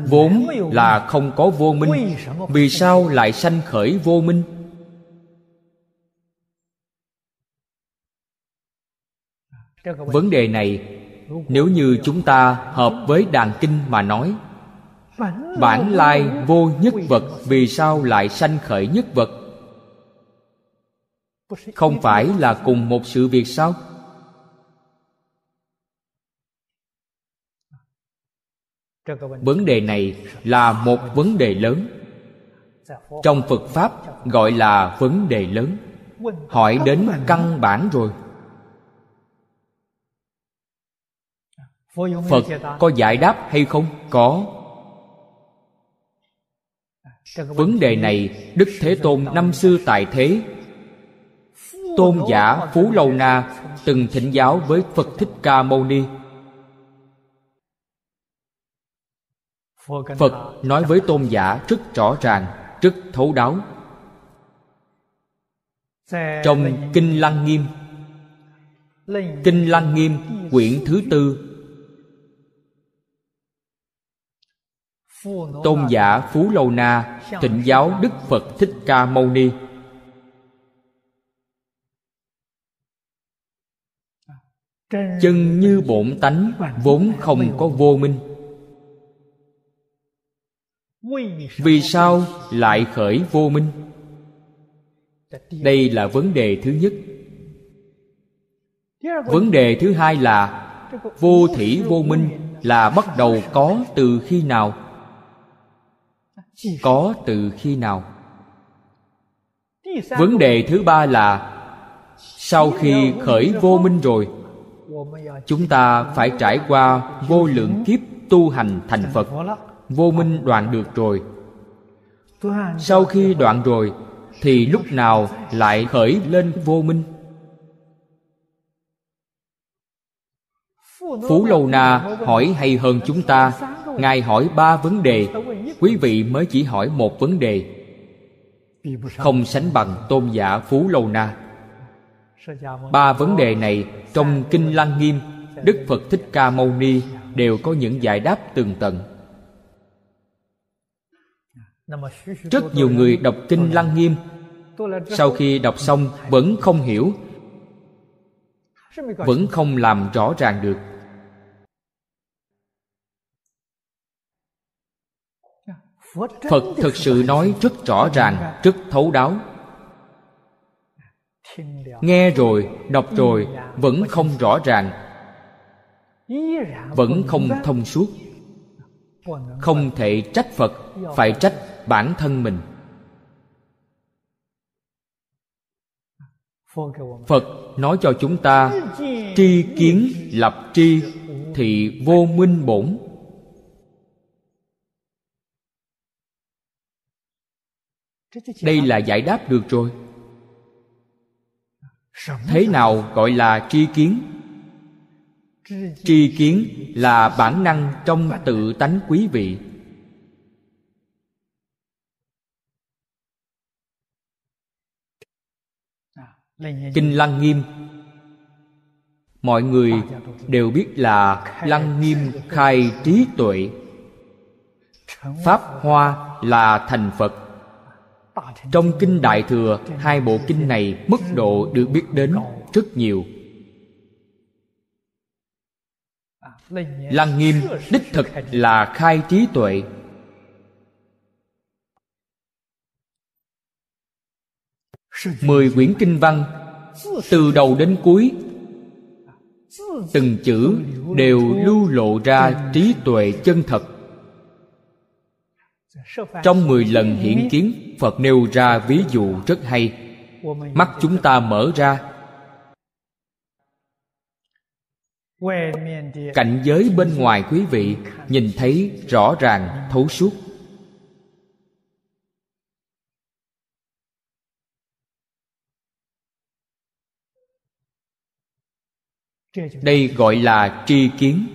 Vốn là không có vô minh, vì sao lại sanh khởi vô minh? Vấn đề này, nếu như chúng ta hợp với đàn kinh mà nói, bản lai vô nhất vật vì sao lại sanh khởi nhất vật? Không phải là cùng một sự việc sao? Vấn đề này là một vấn đề lớn. Trong phật pháp gọi là vấn đề lớn. Hỏi đến căn bản rồi. Phật có giải đáp hay không? Có. Vấn đề này đức thế tôn năm xưa tại thế tôn giả phú lâu na từng thỉnh giáo với phật thích ca mâu ni. Phật nói với tôn giả rất rõ ràng, rất thấu đáo. Trong kinh lăng nghiêm, kinh lăng nghiêm quyển thứ tư, tôn giả phú lâu na tịnh giáo đức phật thích ca mâu ni. Chân như bổn tánh, vốn không có vô minh. Vì sao lại khởi vô minh? Đây là vấn đề thứ nhất. Vấn đề thứ hai là vô thủy vô minh là bắt đầu có từ khi nào? Có từ khi nào? Vấn đề thứ ba là sau khi khởi vô minh rồi chúng ta phải trải qua vô lượng kiếp tu hành thành phật. Vô minh đoạn được rồi. Sau khi đoạn rồi, thì lúc nào lại khởi lên vô minh? Phú lâu na hỏi hay hơn chúng ta, ngài hỏi ba vấn đề. Quý vị mới chỉ hỏi một vấn đề. Không sánh bằng tôn giả phú lâu na ba vấn đề này trong kinh lăng nghiêm, đức phật thích ca mâu ni đều có những giải đáp tường tận. Rất nhiều người đọc kinh lăng nghiêm, sau khi đọc xong vẫn không hiểu, vẫn không làm rõ ràng được. Phật thực sự nói rất rõ ràng, rất thấu đáo nghe rồi đọc rồi vẫn không rõ ràng. Vẫn không thông suốt. Không thể trách phật phải trách bản thân mình. Phật nói cho chúng ta tri kiến lập tri thì vô minh bổn. Đây là giải đáp được rồi thế nào gọi là tri kiến? Tri kiến. là bản năng trong tự tánh quý vị. Kinh lăng nghiêm. Mọi người đều biết là lăng nghiêm khai trí tuệ. Pháp hoa là thành phật trong kinh đại thừa, hai bộ kinh này mức độ được biết đến rất nhiều. Lăng nghiêm đích thực là khai trí tuệ. Mười quyển kinh văn, từ đầu đến cuối, từng chữ đều lưu lộ ra trí tuệ chân thật trong mười lần hiển kiến phật nêu ra ví dụ rất hay. Mắt chúng ta mở ra. Cảnh giới bên ngoài quý vị nhìn thấy rõ ràng thấu suốt. Đây gọi là tri kiến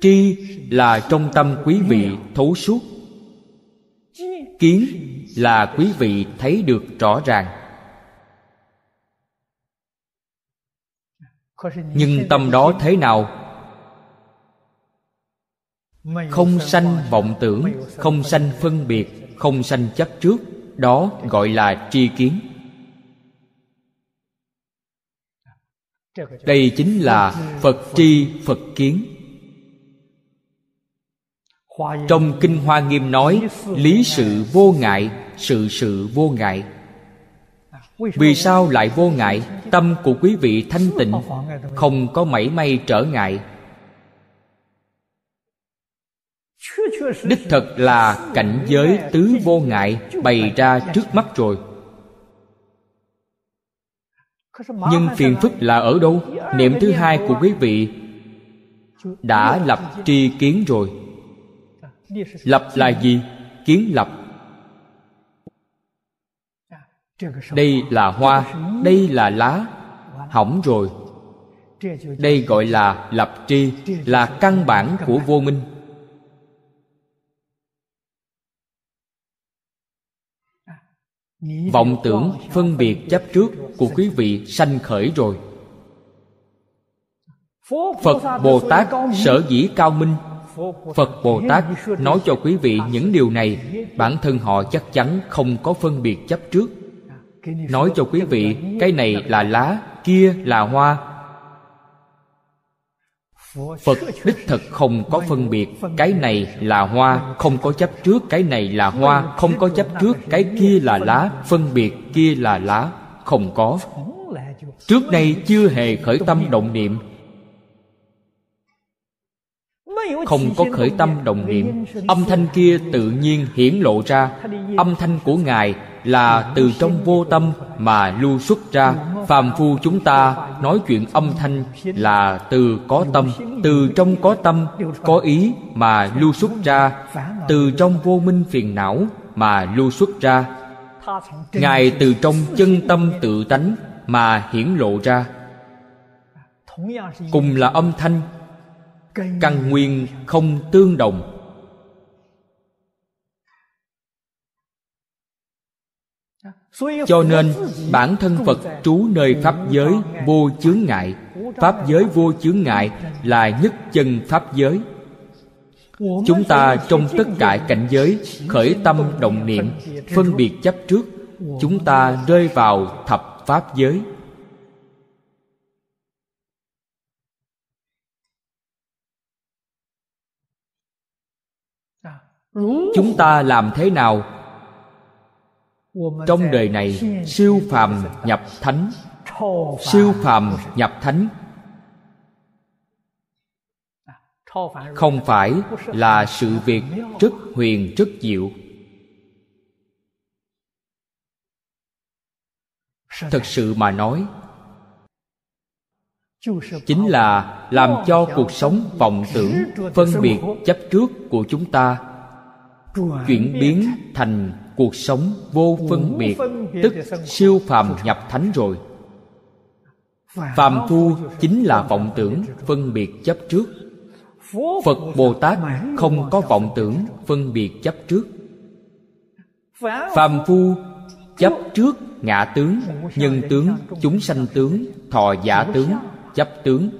tri là trong tâm quý vị thấu suốt. Kiến là quý vị thấy được rõ ràng. Nhưng tâm đó thế nào? Không sanh vọng tưởng, không sanh phân biệt, không sanh chấp trước, đó gọi là tri kiến. Đây chính là phật tri phật kiến trong kinh hoa nghiêm nói lý sự vô ngại sự sự vô ngại. Vì sao lại vô ngại? tâm của quý vị thanh tịnh không có mảy may trở ngại. Đích thật là cảnh giới tứ vô ngại bày ra trước mắt rồi. Nhưng phiền phức là ở đâu? Niệm thứ hai của quý vị đã lập tri kiến rồi lập là gì? Kiến lập. Đây là hoa, đây là lá. Hỏng rồi. Đây gọi là lập tri, là căn bản của vô minh. Vọng tưởng phân biệt chấp trước của quý vị sanh khởi rồi. Phật bồ tát sở dĩ cao minh phật bồ tát nói cho quý vị những điều này, bản thân họ chắc chắn không có phân biệt chấp trước. Nói cho quý vị, cái này là lá, kia là hoa. Phật đích thực không có phân biệt, cái này là hoa, không có chấp trước, cái này là hoa, không có chấp trước, cái kia là lá, phân biệt kia là lá, không có. Trước đây chưa hề khởi tâm động niệm không có khởi tâm đồng niệm, âm thanh kia tự nhiên hiển lộ ra. Âm thanh của ngài là từ trong vô tâm mà lưu xuất ra. Phàm phu chúng ta nói chuyện âm thanh là từ có tâm, từ trong có tâm, có ý mà lưu xuất ra. Từ trong vô minh phiền não mà lưu xuất ra. Ngài từ trong chân tâm tự tánh mà hiển lộ ra. Cùng là âm thanh căn nguyên không tương đồng. Cho nên bản thân phật trú nơi pháp giới vô chướng ngại. Pháp giới vô chướng ngại là nhất chân pháp giới. Chúng ta trong tất cả cảnh giới khởi tâm động niệm phân biệt chấp trước chúng ta rơi vào thập pháp giới chúng ta làm thế nào? Trong đời này siêu phàm nhập thánh. Siêu phàm nhập thánh. Không phải là sự việc rất huyền rất diệu. Thật sự mà nói chính là làm cho cuộc sống vọng tưởng phân biệt chấp trước của chúng ta chuyển biến thành cuộc sống vô phân biệt tức siêu phàm nhập thánh rồi. Phàm phu chính là vọng tưởng phân biệt chấp trước. Phật bồ tát không có vọng tưởng phân biệt chấp trước. Phàm phu chấp trước ngã tướng nhân tướng chúng sanh tướng thọ giả tướng chấp tướng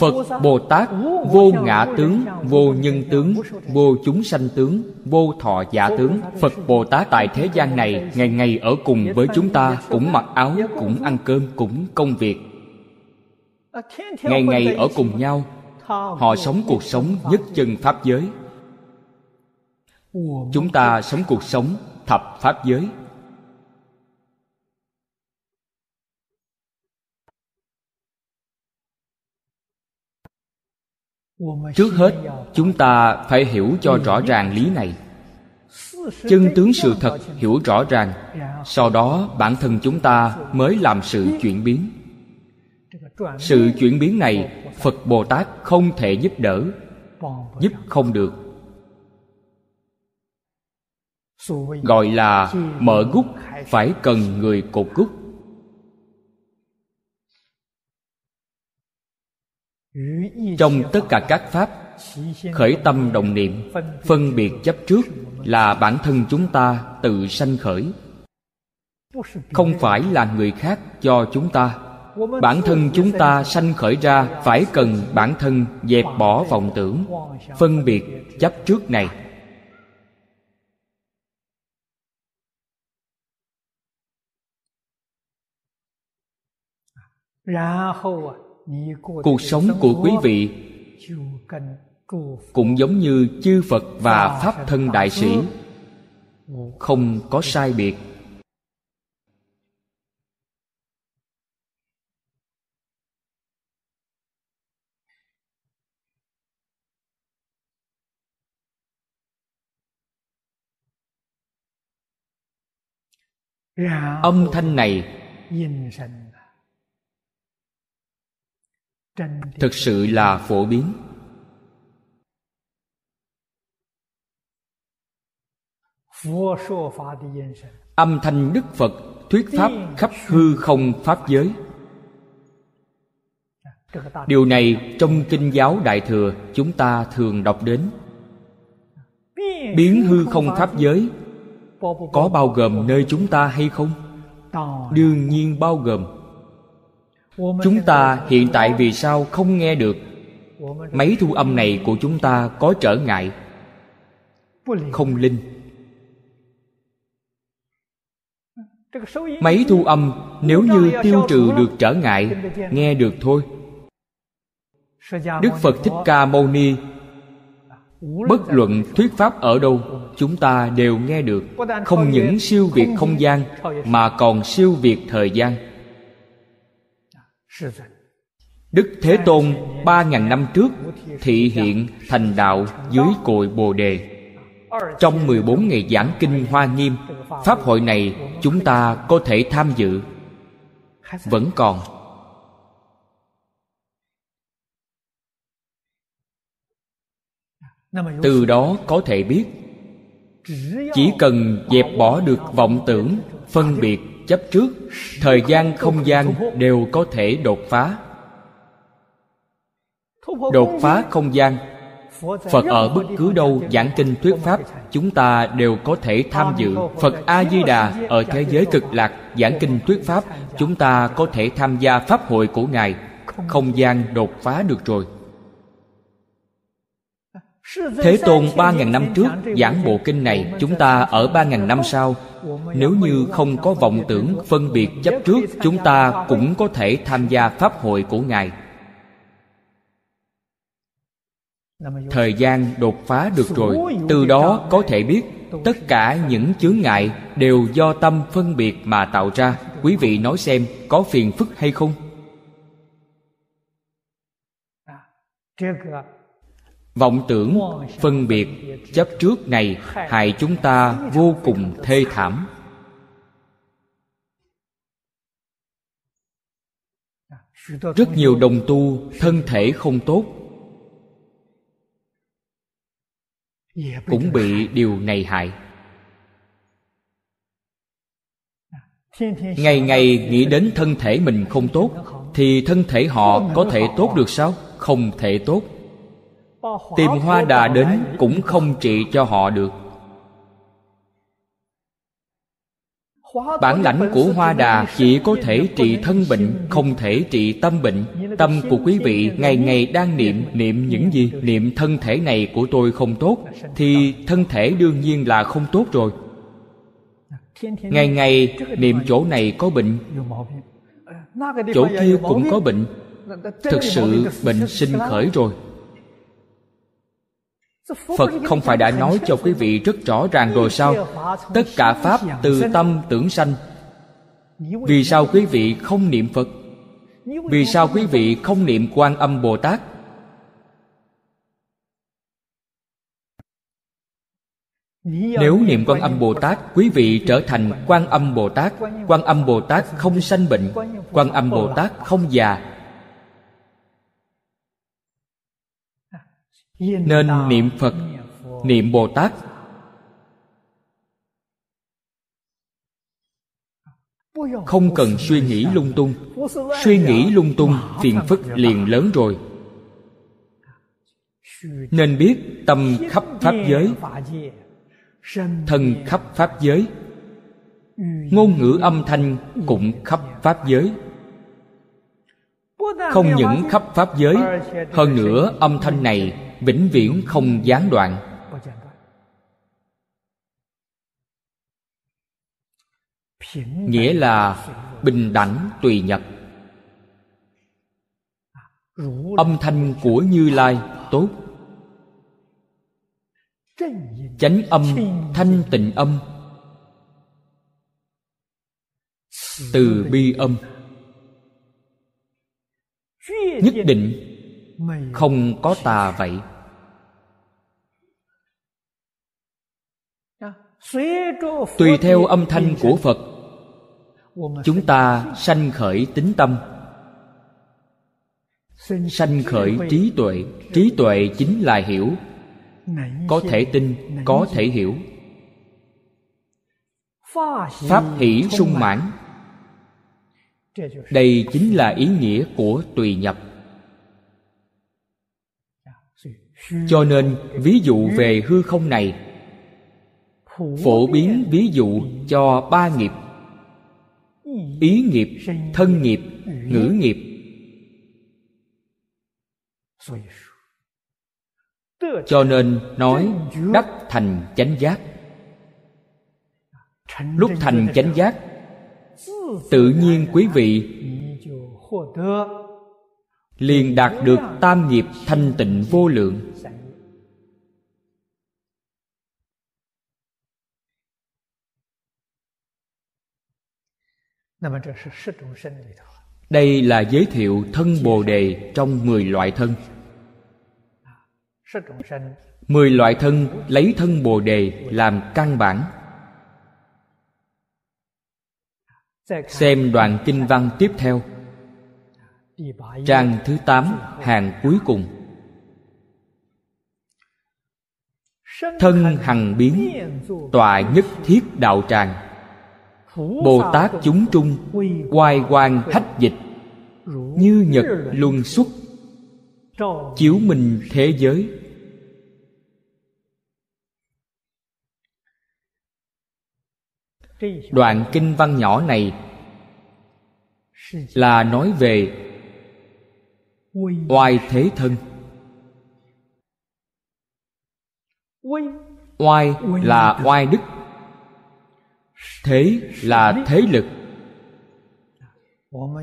phật bồ tát vô ngã tướng vô nhân tướng vô chúng sanh tướng vô thọ giả tướng. phật bồ tát tại thế gian này ngày ngày ở cùng với chúng ta cũng mặc áo cũng ăn cơm cũng công việc. Ngày ngày ở cùng nhau họ sống cuộc sống nhất chân pháp giới. Chúng ta sống cuộc sống thập pháp giới trước hết, chúng ta phải hiểu cho rõ ràng lý này. Chân tướng sự thật hiểu rõ ràng. Sau đó, bản thân chúng ta mới làm sự chuyển biến. Sự chuyển biến này phật bồ tát không thể giúp đỡ, giúp không được. Gọi là mở gút phải cần người cột gút trong tất cả các pháp, khởi tâm đồng niệm, phân biệt chấp trước là bản thân chúng ta tự sanh khởi. Không phải là người khác cho chúng ta. Bản thân chúng ta sanh khởi ra phải cần bản thân dẹp bỏ vọng tưởng, phân biệt chấp trước này cuộc sống của quý vị cũng giống như chư phật và pháp thân đại sĩ. Không có sai biệt. Âm thanh này thực sự là phổ biến. Âm thanh đức phật thuyết pháp khắp hư không pháp giới. Điều này trong kinh giáo đại thừa chúng ta thường đọc đến. Biến hư không pháp giới có bao gồm nơi chúng ta hay không? Đương nhiên bao gồm chúng ta hiện tại vì sao không nghe được? Máy thu âm này của chúng ta có trở ngại? Không linh. Máy thu âm, nếu như tiêu trừ được trở ngại, nghe được thôi. Đức phật thích ca mâu ni, bất luận thuyết pháp ở đâu, chúng ta đều nghe được. Không những siêu việt không gian, mà còn siêu việt thời gian đức thế tôn, ba ngàn năm trước, thị hiện thành đạo dưới cội bồ đề. Trong 14 ngày giảng kinh Hoa Nghiêm, Pháp hội này chúng ta có thể tham dự. Vẫn còn. Từ đó có thể biết, chỉ cần dẹp bỏ được vọng tưởng, phân biệt chấp trước, thời gian không gian đều có thể đột phá. Đột phá không gian, phật ở bất cứ đâu giảng kinh thuyết pháp, chúng ta đều có thể tham dự. Phật a di đà ở thế giới cực lạc giảng kinh thuyết pháp, chúng ta có thể tham gia pháp hội của ngài. Không gian đột phá được rồi. Thế Tôn ba ngàn năm trước giảng bộ kinh này, Chúng ta ở ba ngàn năm sau nếu như không có vọng tưởng phân biệt chấp trước, Chúng ta cũng có thể tham gia Pháp hội của Ngài. Thời gian đột phá được rồi, Từ đó có thể biết Tất cả những chướng ngại Đều do tâm phân biệt mà tạo ra. Quý vị nói xem có phiền phức hay không? Vọng tưởng phân biệt chấp trước này hại chúng ta vô cùng thê thảm. Rất nhiều đồng tu thân thể không tốt cũng bị điều này hại. Ngày ngày nghĩ đến thân thể mình không tốt thì thân thể họ có thể tốt được sao? Không thể tốt tìm hoa đà đến cũng không trị cho họ được. Bản lãnh của hoa đà chỉ có thể trị thân bệnh, không thể trị tâm bệnh. Tâm của quý vị ngày ngày đang niệm niệm những gì? Niệm thân thể này của tôi không tốt, thì thân thể đương nhiên là không tốt rồi. Ngày ngày niệm chỗ này có bệnh. Chỗ kia cũng có bệnh. Thực sự bệnh sinh khởi rồi phật không phải đã nói cho quý vị rất rõ ràng rồi sao? Tất cả pháp từ tâm tưởng sanh. Vì sao quý vị không niệm phật? Vì sao quý vị không niệm quan âm bồ tát? Nếu niệm quan âm bồ tát, quý vị trở thành quan âm bồ tát. Quan âm bồ tát không sanh bệnh. Quan âm bồ tát không già. Nên niệm phật niệm bồ tát. Không cần suy nghĩ lung tung. suy nghĩ lung tung phiền phức liền lớn rồi. Nên biết tâm khắp pháp giới. thân khắp pháp giới. ngôn ngữ âm thanh cũng khắp pháp giới. Không những khắp pháp giới hơn nữa âm thanh này vĩnh viễn không gián đoạn. Nghĩa là bình đẳng tùy nhập. Âm thanh của như lai tốt. Chánh âm, thanh tịnh âm. Từ bi âm. Nhất định không có tà vậy. Tùy theo âm thanh của phật chúng ta sanh khởi tính tâm. Sanh khởi trí tuệ. trí tuệ chính là hiểu. Có thể tin có thể hiểu. Pháp hỷ sung mãn. đây chính là ý nghĩa của tùy nhập cho nên, ví dụ về hư không này. Phổ biến ví dụ cho ba nghiệp. Ý nghiệp, thân nghiệp, ngữ nghiệp. Cho nên nói đắc thành chánh giác. Lúc thành chánh giác, tự nhiên quý vị liền đạt được tam nghiệp thanh tịnh vô lượng. Đây là giới thiệu thân bồ đề trong mười loại thân. mười loại thân lấy thân bồ đề làm căn bản. xem đoạn kinh văn tiếp theo. Trang thứ tám hàng cuối cùng. Thân hằng biến tọa nhất thiết đạo tràng bồ tát chúng trung, oai hoàng hách dịch, như nhật luân xuất, chiếu mình thế giới. Đoạn kinh văn nhỏ này là nói về oai thế thân. Oai là oai đức thế là thế lực.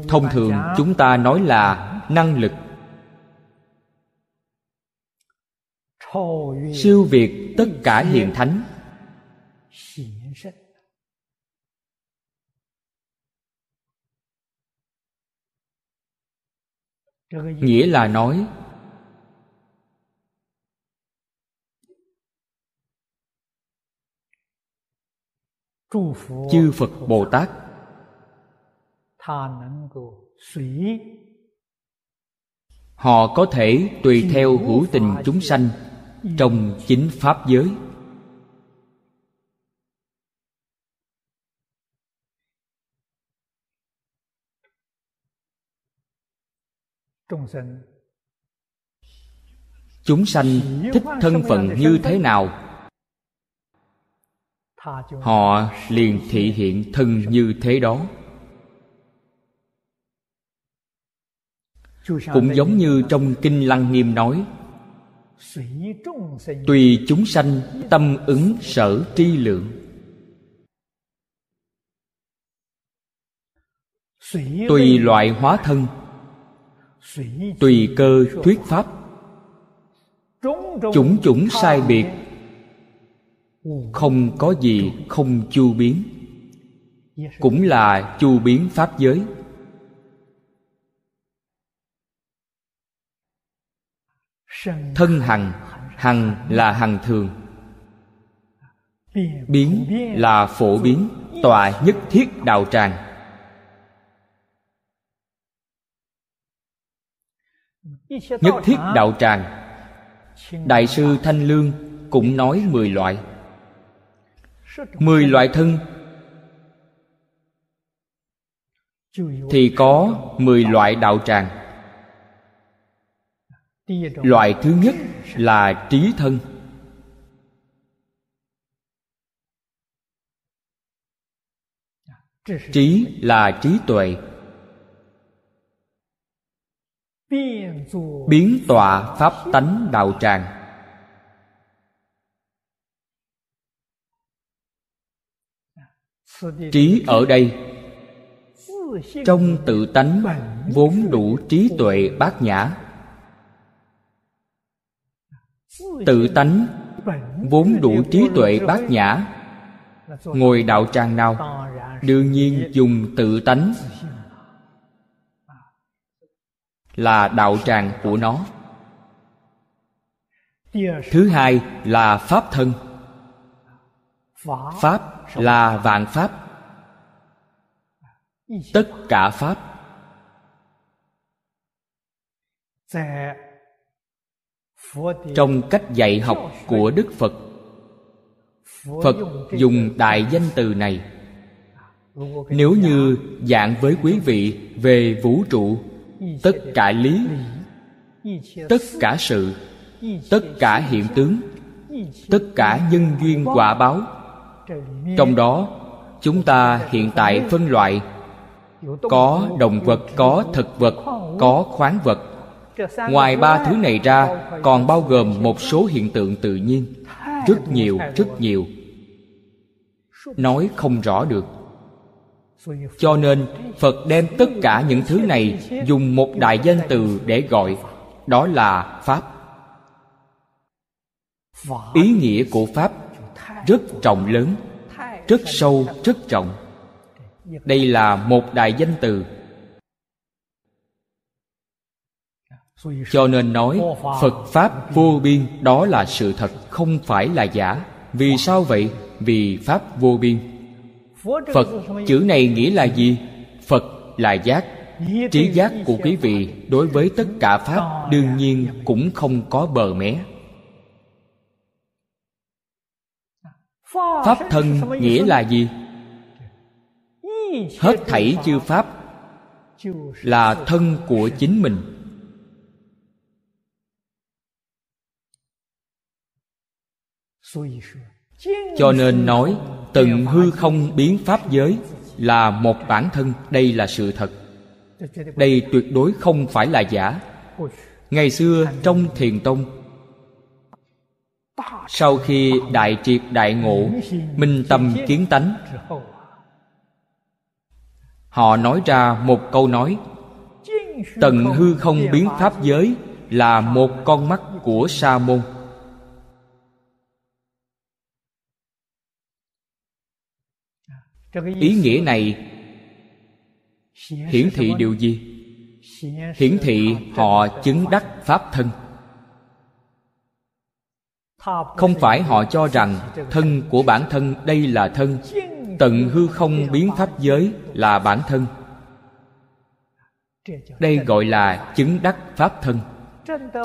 Thông thường chúng ta nói là năng lực. Siêu việt tất cả hiền thánh. Nghĩa là nói chư phật bồ tát. Họ có thể tùy theo hữu tình chúng sanh trong chính pháp giới. Chúng sanh. Thích thân phận như thế nào họ liền thị hiện thân như thế đó. Cũng giống như trong kinh lăng nghiêm nói, tùy chúng sanh, tâm ứng sở tri lượng. Tùy loại hóa thân, tùy cơ thuyết pháp chủng chủng sai biệt không có gì không chu biến. Cũng là chu biến pháp giới. Thân hằng hằng là hằng thường. Biến là phổ biến, tòa nhất thiết đạo tràng. Nhất thiết đạo tràng. Đại sư thanh lương cũng nói mười loại mười loại thân. Thì có mười loại đạo tràng. Loại thứ nhất là trí thân. Trí là trí tuệ. Biến tọa pháp tánh đạo tràng. Trí ở đây. Trong tự tánh vốn đủ trí tuệ bát nhã. Tự tánh vốn đủ trí tuệ bát nhã. Ngồi đạo tràng nào, đương nhiên dùng tự tánh là đạo tràng của nó. Thứ hai là pháp thân. Pháp là vạn pháp. Tất cả pháp trong cách dạy học của đức phật phật dùng đại danh từ này. Nếu như dạng với quý vị về vũ trụ, tất cả lý, tất cả sự, tất cả hiện tướng, tất cả nhân duyên quả báo trong đó, chúng ta hiện tại phân loại. Có động vật, có thực vật, có khoáng vật. Ngoài ba thứ này ra, còn bao gồm một số hiện tượng tự nhiên. Rất nhiều rất nhiều. Nói không rõ được. Cho nên, phật đem tất cả những thứ này dùng một đại danh từ để gọi. Đó là pháp. Ý nghĩa của pháp rất trọng lớn, rất sâu, rất trọng đây là một đại danh từ. Cho nên nói, phật pháp vô biên, đó là sự thật, không phải là giả. Vì sao vậy? Vì pháp vô biên. Phật chữ này nghĩa là gì? Phật là giác. Trí giác của quý vị đối với tất cả pháp đương nhiên cũng không có bờ mé. Pháp thân nghĩa là gì? Hết thảy chư pháp là thân của chính mình. Cho nên nói, từng hư không biến pháp giới là một bản thân. Đây là sự thật. Đây tuyệt đối không phải là giả. Ngày xưa trong thiền tông sau khi đại triệt đại ngộ, minh tâm kiến tánh, họ nói ra một câu nói tận hư không biến pháp giới là một con mắt của sa môn. Ý nghĩa này hiển thị điều gì? Hiển thị họ chứng đắc pháp thân không phải họ cho rằng thân của bản thân đây là thân. Tận hư không biến pháp giới là bản thân. Đây gọi là chứng đắc pháp thân.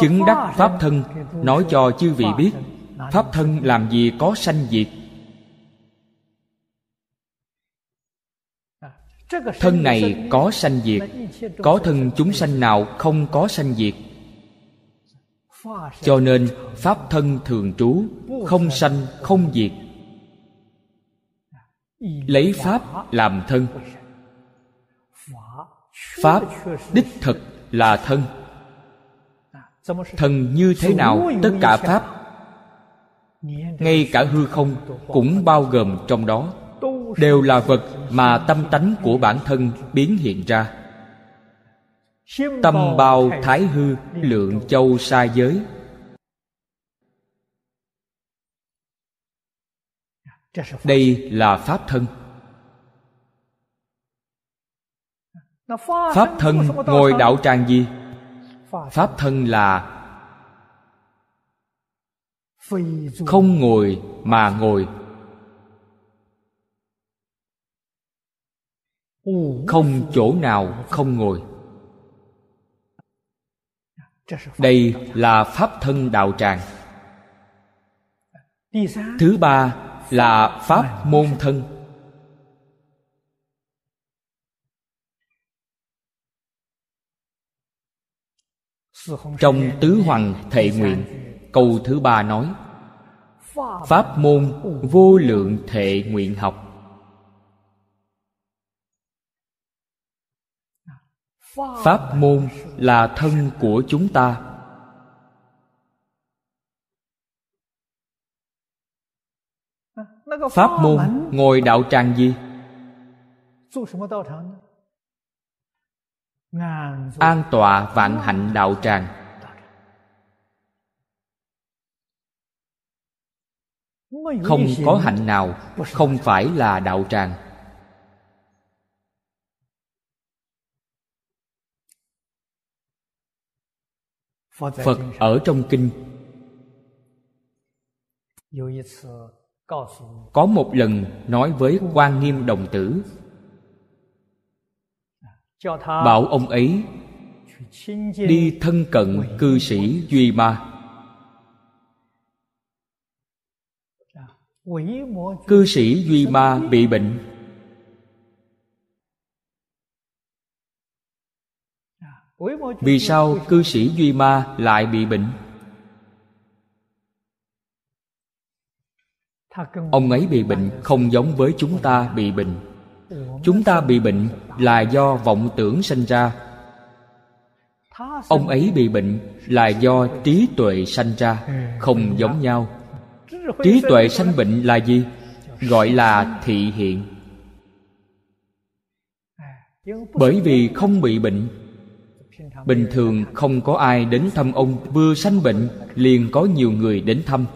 Chứng đắc pháp thân nói cho chư vị biết pháp thân làm gì có sanh diệt. Thân này có sanh diệt. Có thân chúng sanh nào không có sanh diệt? Cho nên pháp thân thường trú, không sanh, không diệt. Lấy pháp làm thân. Pháp đích thực là thân. Thân như thế nào, tất cả pháp, ngay cả hư không cũng bao gồm trong đó, đều là vật mà tâm tánh của bản thân biến hiện ra tâm bao thái hư lượng châu sa giới. đây là pháp thân. Pháp thân ngồi đạo tràng gì? Pháp thân là không ngồi mà ngồi. Không chỗ nào không ngồi đây là pháp thân đạo tràng. Thứ ba là pháp môn thân. Trong tứ hoàng thệ nguyện, câu thứ ba nói, pháp môn vô lượng thệ nguyện học. Pháp môn là thân của chúng ta. Pháp môn ngồi đạo tràng gì? An tọa vạn hạnh đạo tràng. Không có hạnh nào không phải là đạo tràng. Phật ở trong kinh. có một lần nói với quan nghiêm đồng tử. bảo ông ấy đi thân cận cư sĩ duy ma. Cư sĩ duy ma bị bệnh vì sao cư sĩ duy ma lại bị bệnh? Ông ấy bị bệnh không giống với chúng ta bị bệnh. Chúng ta bị bệnh là do vọng tưởng sinh ra. Ông ấy bị bệnh là do trí tuệ sanh ra, không giống nhau. Trí tuệ sanh bệnh là gì? Gọi là thị hiện. Bởi vì không bị bệnh bình thường không có ai đến thăm ông, vừa sanh bệnh, liền có nhiều người đến thăm.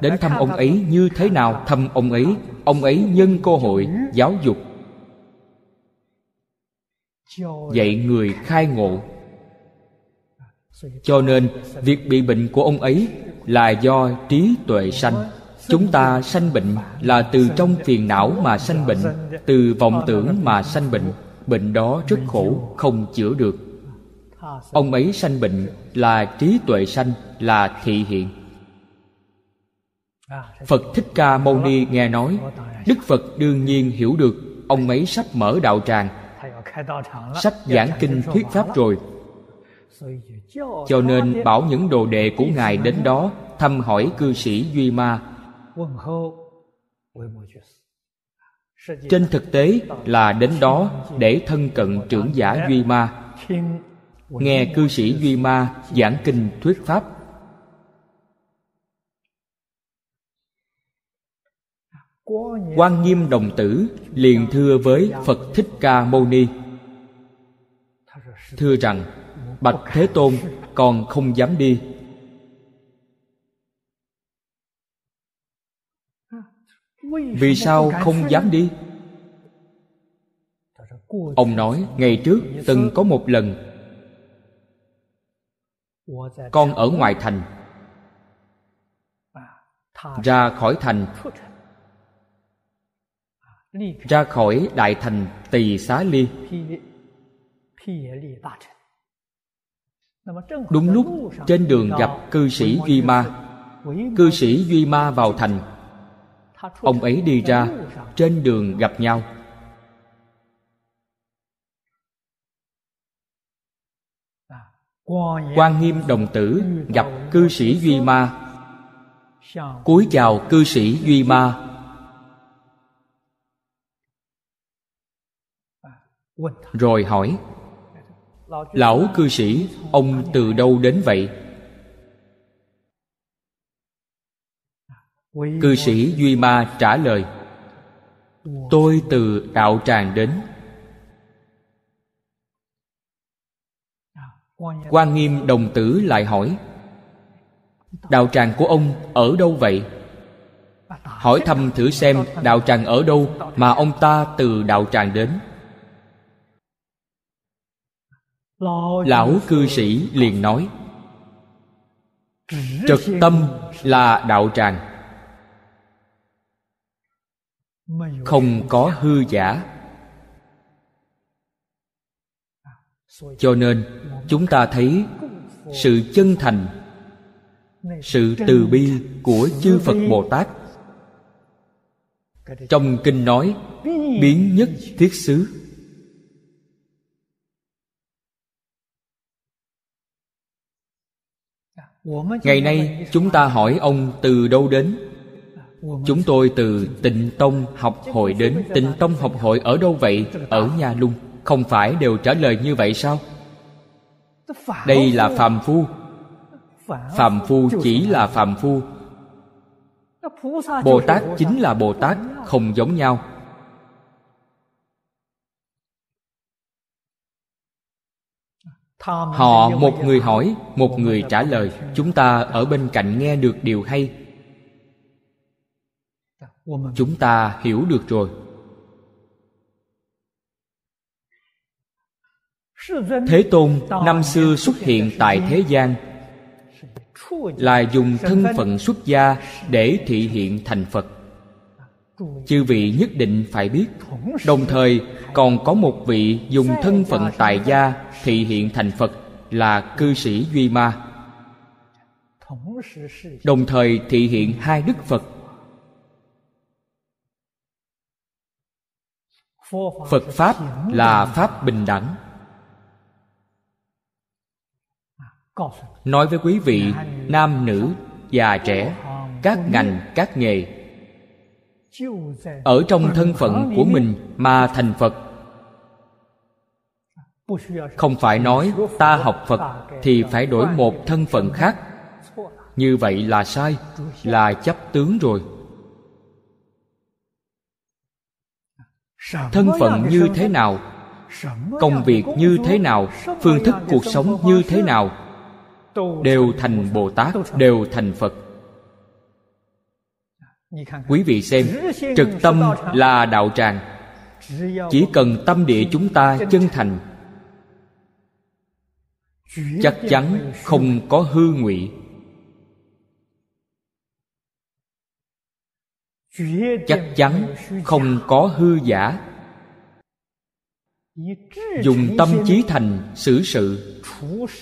Đến thăm ông ấy như thế nào? Thăm ông ấy ông ấy nhân cơ hội giáo dục. Dạy người khai ngộ. Cho nên, việc bị bệnh của ông ấy là do trí tuệ sanh. Chúng ta sanh bệnh là từ trong phiền não mà sanh bệnh, từ vọng tưởng mà sanh bệnh. Bệnh đó rất khổ, không chữa được ông ấy sanh bệnh là trí tuệ sanh, là thị hiện. Phật thích ca mâu ni nghe nói, đức phật đương nhiên hiểu được, ông ấy sắp mở đạo tràng sách giảng kinh thuyết pháp rồi. Cho nên bảo những đồ đệ của ngài đến đó, thăm hỏi cư sĩ duy ma. Trên thực tế là đến đó để thân cận trưởng giả duy ma nghe cư sĩ duy ma giảng kinh thuyết pháp. Quan nghiêm đồng tử liền thưa với phật thích ca mâu ni. Thưa rằng, bạch thế tôn còn không dám đi. Vì sao không dám đi? Ông nói, ngày trước từng có một lần con ở ngoài thành. ra khỏi thành. ra khỏi đại thành tỳ xá ly. đúng lúc trên đường gặp cư sĩ duy ma. cư sĩ duy ma vào thành. ông ấy đi ra trên đường gặp nhau quan nghiêm đồng tử gặp cư sĩ duy ma. Cúi chào cư sĩ duy ma. Rồi hỏi, lão cư sĩ, ông từ đâu đến vậy? Cư sĩ duy ma trả lời, tôi từ đạo tràng đến. Quan nghiêm đồng tử lại hỏi, đạo tràng của ông ở đâu vậy? Hỏi thăm thử xem đạo tràng ở đâu mà ông ta từ đạo tràng đến. Lão cư sĩ liền nói trật tâm là đạo tràng. Không có hư giả. Cho nên, chúng ta thấy sự chân thành, sự từ bi của chư phật bồ tát. Trong kinh nói, biến nhất thiết xứ. Ngày nay, chúng ta hỏi ông từ đâu đến? Chúng tôi từ tịnh tông học hội đến. Tịnh tông học hội ở đâu vậy? Ở nha lung không phải đều trả lời như vậy sao? Đây là phàm phu. Phàm phu chỉ là phàm phu. Bồ tát chính là bồ tát không giống nhau. Họ, một người hỏi, một người trả lời, chúng ta ở bên cạnh nghe được điều hay. Chúng ta hiểu được rồi. Thế tôn năm xưa xuất hiện tại thế gian là dùng thân phận xuất gia để thị hiện thành phật. Chư vị nhất định phải biết đồng thời còn có một vị dùng thân phận tại gia thị hiện thành phật là cư sĩ duy ma. Đồng thời thị hiện hai đức phật. Phật pháp là pháp bình đẳng nói với quý vị, nam, nữ già trẻ, các ngành, các nghề. Ở trong thân phận của mình mà thành phật. Không phải nói ta học phật thì phải đổi một thân phận khác. Như vậy là sai, là chấp tướng rồi. Thân phận như thế nào? Công việc như thế nào? Phương thức cuộc sống như thế nào? Đều thành bồ tát đều thành phật. Quý vị xem trực tâm là đạo tràng. Chỉ cần tâm địa chúng ta chân thành. chắc chắn không có hư ngụy. Chắc chắn không có hư giả. Dùng tâm trí thành xử sự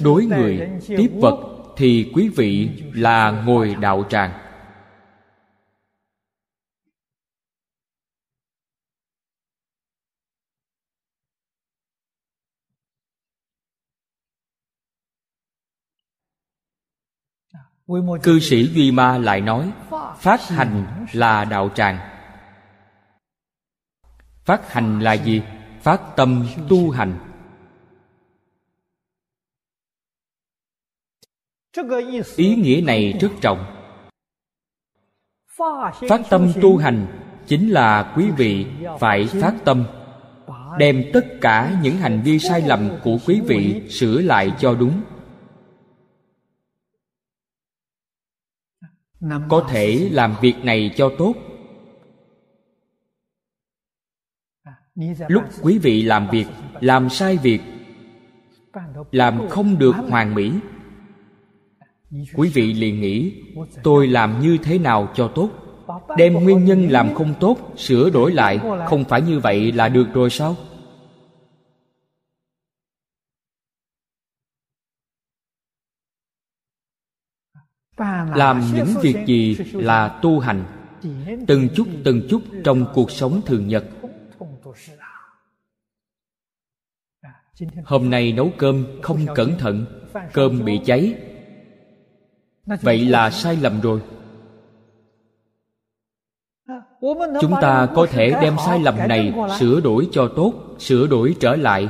đối người, tiếp vật thì quý vị là ngồi đạo tràng. Cư sĩ duy ma lại nói, phát hành là đạo tràng. Phát hành là gì? Phát tâm tu hành. Ý nghĩa này rất trọng phát tâm tu hành chính là quý vị phải phát tâm, đem tất cả những hành vi sai lầm của quý vị sửa lại cho đúng. Có thể làm việc này cho tốt. Lúc quý vị làm việc, làm sai việc, làm không được hoàn mỹ quý vị liền nghĩ, tôi làm như thế nào cho tốt? Đem nguyên nhân làm không tốt, sửa đổi lại, không phải như vậy là được rồi sao? Làm những việc gì là tu hành, từng chút từng chút trong cuộc sống thường nhật. Hôm nay nấu cơm không cẩn thận, cơm bị cháy vậy là sai lầm rồi. Chúng ta có thể đem sai lầm này sửa đổi cho tốt sửa đổi trở lại.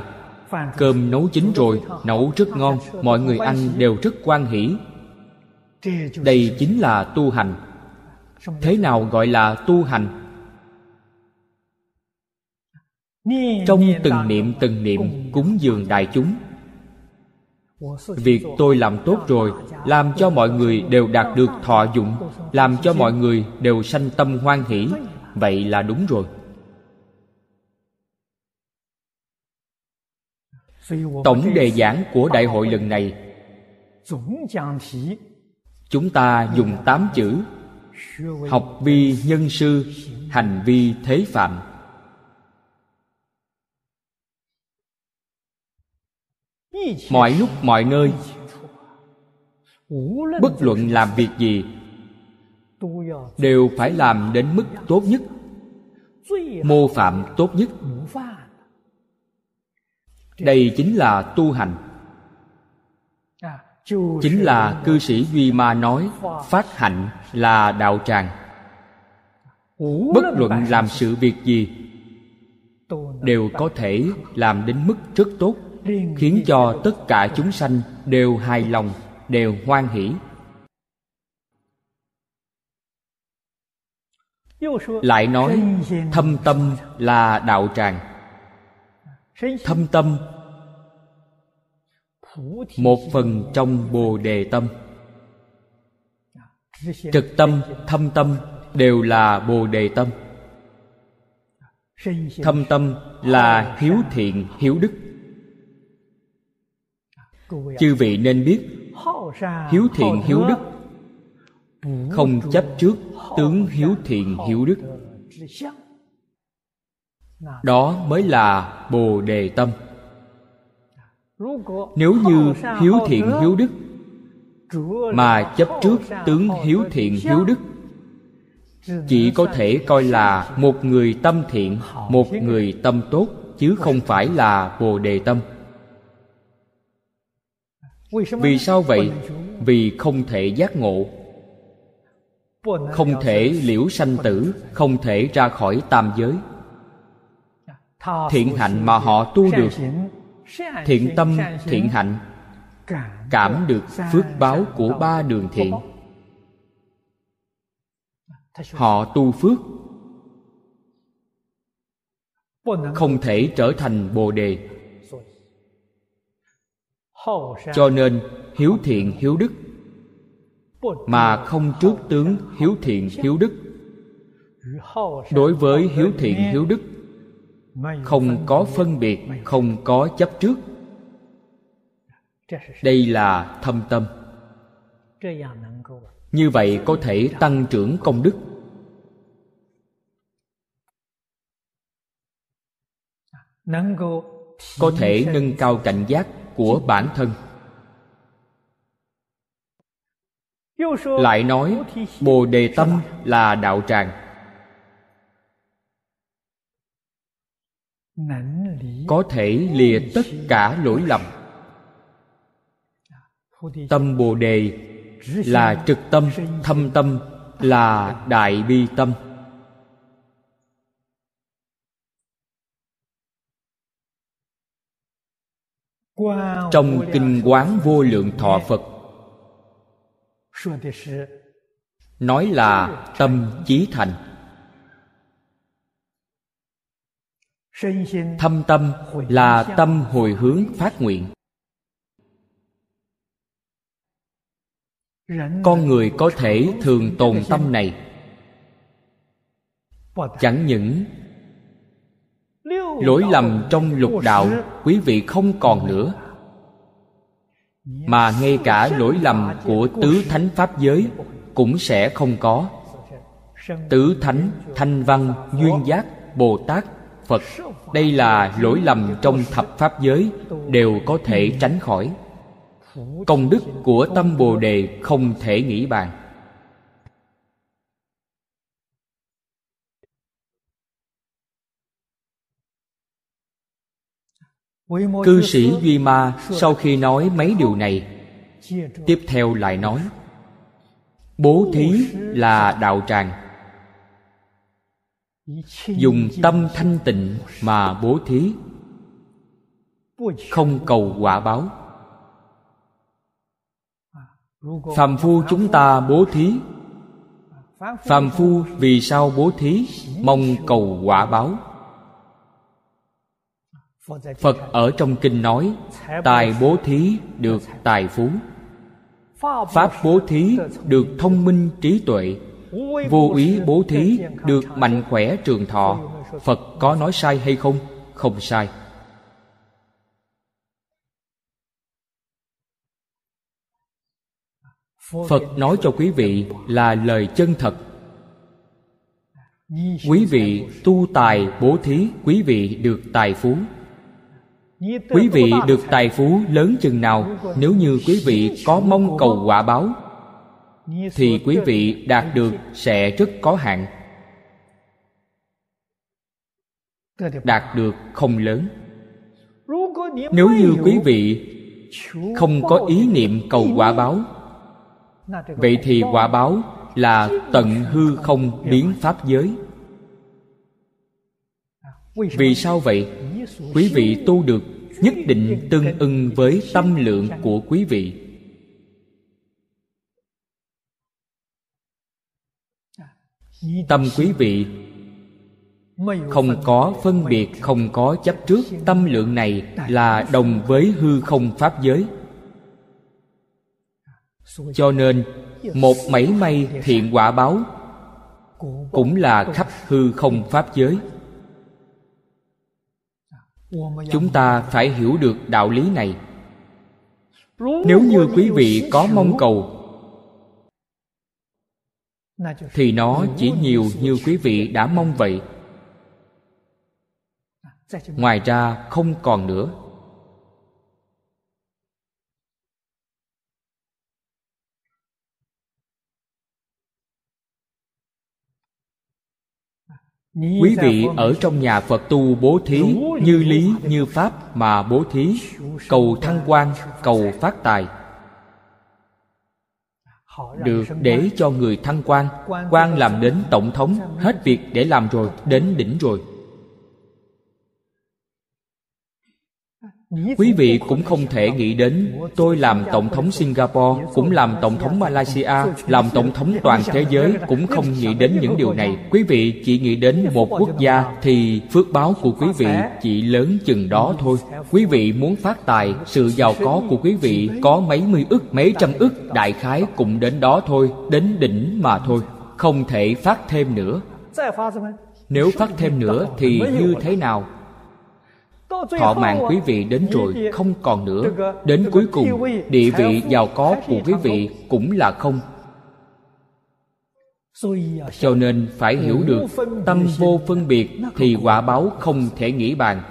Cơm nấu chín rồi nấu rất ngon mọi người ăn đều rất quan hỷ. Đây chính là tu hành. Thế nào gọi là tu hành? Trong từng niệm từng niệm cúng dường đại chúng việc tôi làm tốt rồi, làm cho mọi người đều đạt được thọ dụng, làm cho mọi người đều sanh tâm hoan hỷ. Vậy là đúng rồi. Tổng đề giảng của đại hội lần này. Chúng ta dùng tám chữ. Học vi nhân sư, hành vi thế phạm. Mọi lúc, mọi nơi. Bất luận làm việc gì, đều phải làm đến mức tốt nhất. Mô phạm tốt nhất. Đây chính là tu hành. Chính là cư sĩ duy ma nói, phát hạnh là đạo tràng. Bất luận làm sự việc gì, đều có thể làm đến mức rất tốt khiến cho tất cả chúng sanh đều hài lòng, đều hoan hỷ. Lại nói, thâm tâm là đạo tràng. Thâm tâm, một phần trong bồ đề tâm. Trực tâm, thâm tâm đều là bồ đề tâm. Thâm tâm là hiếu thiện, hiếu đức chư vị nên biết hiếu thiện hiếu đức. không chấp trước tướng hiếu thiện hiếu đức. đó mới là bồ đề tâm. Nếu như hiếu thiện hiếu đức mà chấp trước tướng hiếu thiện hiếu đức chỉ có thể coi là một người tâm thiện một người tâm tốt chứ không phải là bồ đề tâm vì sao vậy? vì không thể giác ngộ. Không thể liễu sanh tử không thể ra khỏi tam giới. Thiện hạnh mà họ tu được thiện tâm thiện hạnh cảm được phước báo của ba đường thiện. họ tu phước. Không thể trở thành bồ đề cho nên hiếu thiện hiếu đức mà không trước tướng hiếu thiện hiếu đức. Đối với hiếu thiện hiếu đức không có phân biệt không có chấp trước. Đây là thâm tâm. Như vậy có thể tăng trưởng công đức. Có thể nâng cao cảnh giác của bản thân. Lại nói, bồ đề tâm là đạo tràng. Có thể lìa tất cả lỗi lầm. Tâm bồ đề là trực tâm, thâm tâm là đại bi tâm. Trong kinh quán vô lượng thọ phật. Nói là tâm chí thành. Thâm tâm là tâm hồi hướng phát nguyện. Con người có thể thường tồn tâm này. Chẳng những lỗi lầm trong lục đạo quý vị không còn nữa. Mà ngay cả lỗi lầm của tứ thánh pháp giới cũng sẽ không có. Tứ thánh, thanh văn, duyên giác, bồ tát, phật, đây là lỗi lầm trong thập pháp giới đều có thể tránh khỏi. Công đức của tâm bồ đề không thể nghĩ bàn. Cư sĩ duy ma sau khi nói mấy điều này tiếp theo lại nói bố thí là đạo tràng. Dùng tâm thanh tịnh mà bố thí. Không cầu quả báo. Phàm phu chúng ta bố thí. Phàm phu vì sao bố thí? mong cầu quả báo phật ở trong kinh nói, tài bố thí được tài phú. Pháp bố thí được thông minh trí tuệ, vô ý bố thí được mạnh khỏe trường thọ. Phật có nói sai hay không? Không sai. Phật nói cho quý vị là lời chân thật. Quý vị tu tài bố thí, quý vị được tài phú quý vị được tài phú lớn chừng nào nếu như quý vị có mong cầu quả báo thì quý vị đạt được sẽ rất có hạn. Đạt được không lớn. Nếu như quý vị không có ý niệm cầu quả báo vậy thì quả báo là tận hư không biến pháp giới vì sao vậy? Quý vị tu được nhất định tương ưng với tâm lượng của quý vị. Tâm quý vị không có phân biệt, không có chấp trước. Tâm lượng này là đồng với hư không pháp giới. Cho nên, một mảy may thiện quả báo cũng là khắp hư không pháp giới chúng ta phải hiểu được đạo lý này. Nếu như quý vị có mong cầu, thì nó chỉ nhiều như quý vị đã mong vậy. Ngoài ra, không còn nữa. Quý vị ở trong nhà phật tu bố thí như lý như pháp mà bố thí. Cầu thăng quan cầu phát tài. Được để cho người thăng quan quan làm đến tổng thống hết việc để làm rồi đến đỉnh rồi quý vị cũng không thể nghĩ đến, tôi làm tổng thống singapore, cũng làm tổng thống malaysia, làm tổng thống toàn thế giới cũng không nghĩ đến những điều này. Quý vị chỉ nghĩ đến một quốc gia thì phước báo của quý vị chỉ lớn chừng đó thôi. Quý vị muốn phát tài, sự giàu có của quý vị có mấy mươi ức, mấy trăm ức, đại khái cũng đến đó thôi, đến đỉnh mà thôi. Không thể phát thêm nữa. Nếu phát thêm nữa thì như thế nào? Thọ mạng quý vị đến rồi, không còn nữa. Đến cuối cùng, địa vị giàu có của quý vị cũng là không. Cho nên phải hiểu được, tâm vô phân biệt thì quả báo không thể nghĩ bàn.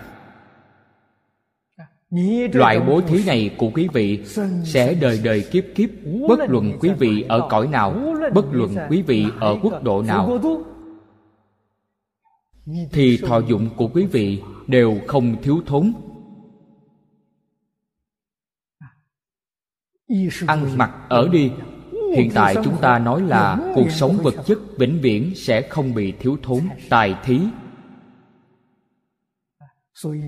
Loại bố thí này của quý vị sẽ đời đời kiếp kiếp, bất luận quý vị ở cõi nào, bất luận quý vị ở quốc độ nào thì thọ dụng của quý vị đều không thiếu thốn. Ăn mặc ở đi. Hiện tại chúng ta nói là cuộc sống vật chất vĩnh viễn sẽ không bị thiếu thốn, tài thí.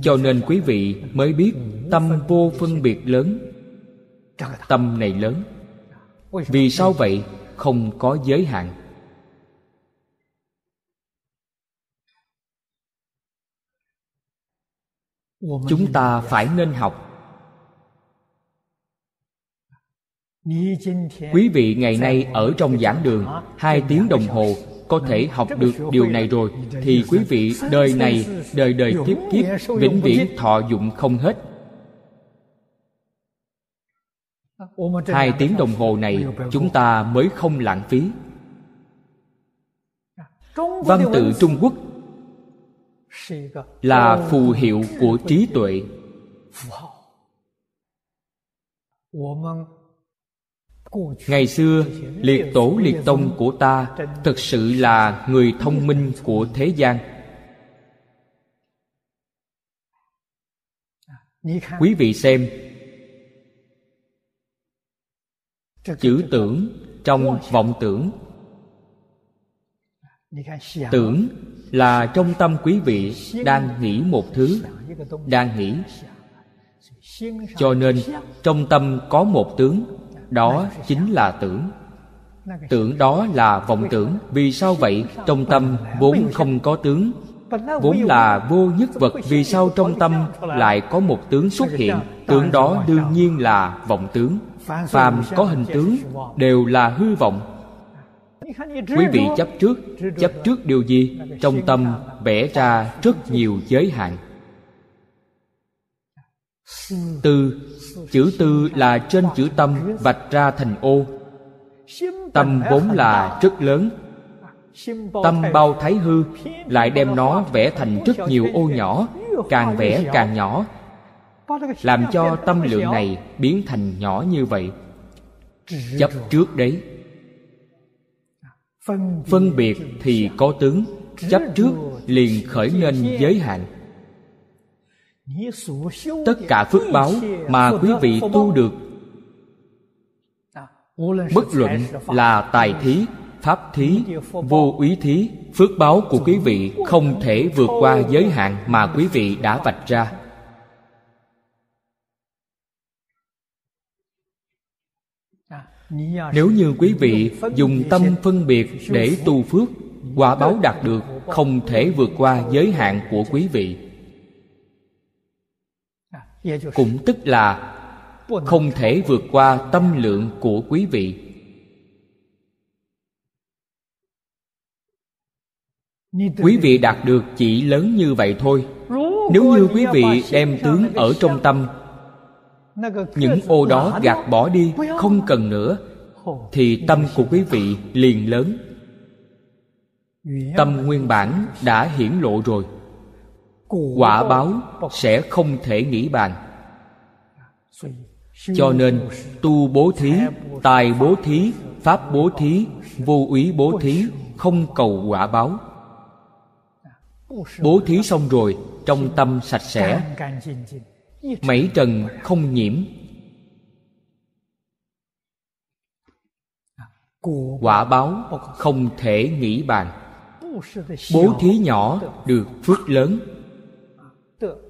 Cho nên quý vị mới biết tâm vô phân biệt lớn, tâm này lớn. Vì sao vậy? Không có giới hạn. Chúng ta phải nên học. Quý vị ngày nay ở trong giảng đường hai tiếng đồng hồ có thể học được điều này rồi. Thì quý vị đời này đời đời kiếp kiếp vĩnh viễn thọ dụng không hết. Hai tiếng đồng hồ này chúng ta mới không lãng phí. Văn tự trung quốc là phù hiệu của trí tuệ。ngày xưa liệt tổ liệt tông của ta thực sự là người thông minh của thế gian quý vị xem chữ tưởng trong vọng tưởng tưởng là trong tâm quý vị đang nghĩ một thứ đang nghĩ. Cho nên trong tâm có một tướng đó chính là tưởng. Tưởng đó là vọng tưởng. Vì sao vậy? Trong tâm vốn không có tướng vốn là vô nhất vật. Vì sao trong tâm lại có một tướng xuất hiện? tướng đó đương nhiên là vọng tướng. Phàm có hình tướng đều là hư vọng quý vị chấp trước chấp trước điều gì? Trong tâm vẽ ra rất nhiều giới hạn. Tư chữ tư là trên chữ tâm vạch ra thành ô. Tâm vốn là rất lớn. Tâm bao thái hư lại đem nó vẽ thành rất nhiều ô nhỏ, càng vẽ càng nhỏ. Làm cho tâm lượng này biến thành nhỏ như vậy. Chấp trước đấy phân biệt thì có tướng, chấp trước liền khởi nên giới hạn. Tất cả phước báo mà quý vị tu được, bất luận là tài thí, pháp thí, vô úy thí, phước báo của quý vị không thể vượt qua giới hạn mà quý vị đã vạch ra. Nếu như quý vị dùng tâm phân biệt để tu phước, quả báo đạt được không thể vượt qua giới hạn của quý vị. Cũng tức là không thể vượt qua tâm lượng của quý vị. Quý vị đạt được chỉ lớn như vậy thôi. Nếu như quý vị đem tướng ở trong tâm những ô đó gạt bỏ đi, không cần nữa. Thì tâm của quý vị liền lớn. Tâm nguyên bản đã hiển lộ rồi. Quả báo sẽ không thể nghĩ bàn. Cho nên, tu bố thí, tài bố thí, pháp bố thí, vô úy bố thí, không cầu quả báo. Bố thí xong rồi, trong tâm sạch sẽ mảy trần không nhiễm. Quả báo không thể nghĩ bàn. Bố thí nhỏ được phước lớn,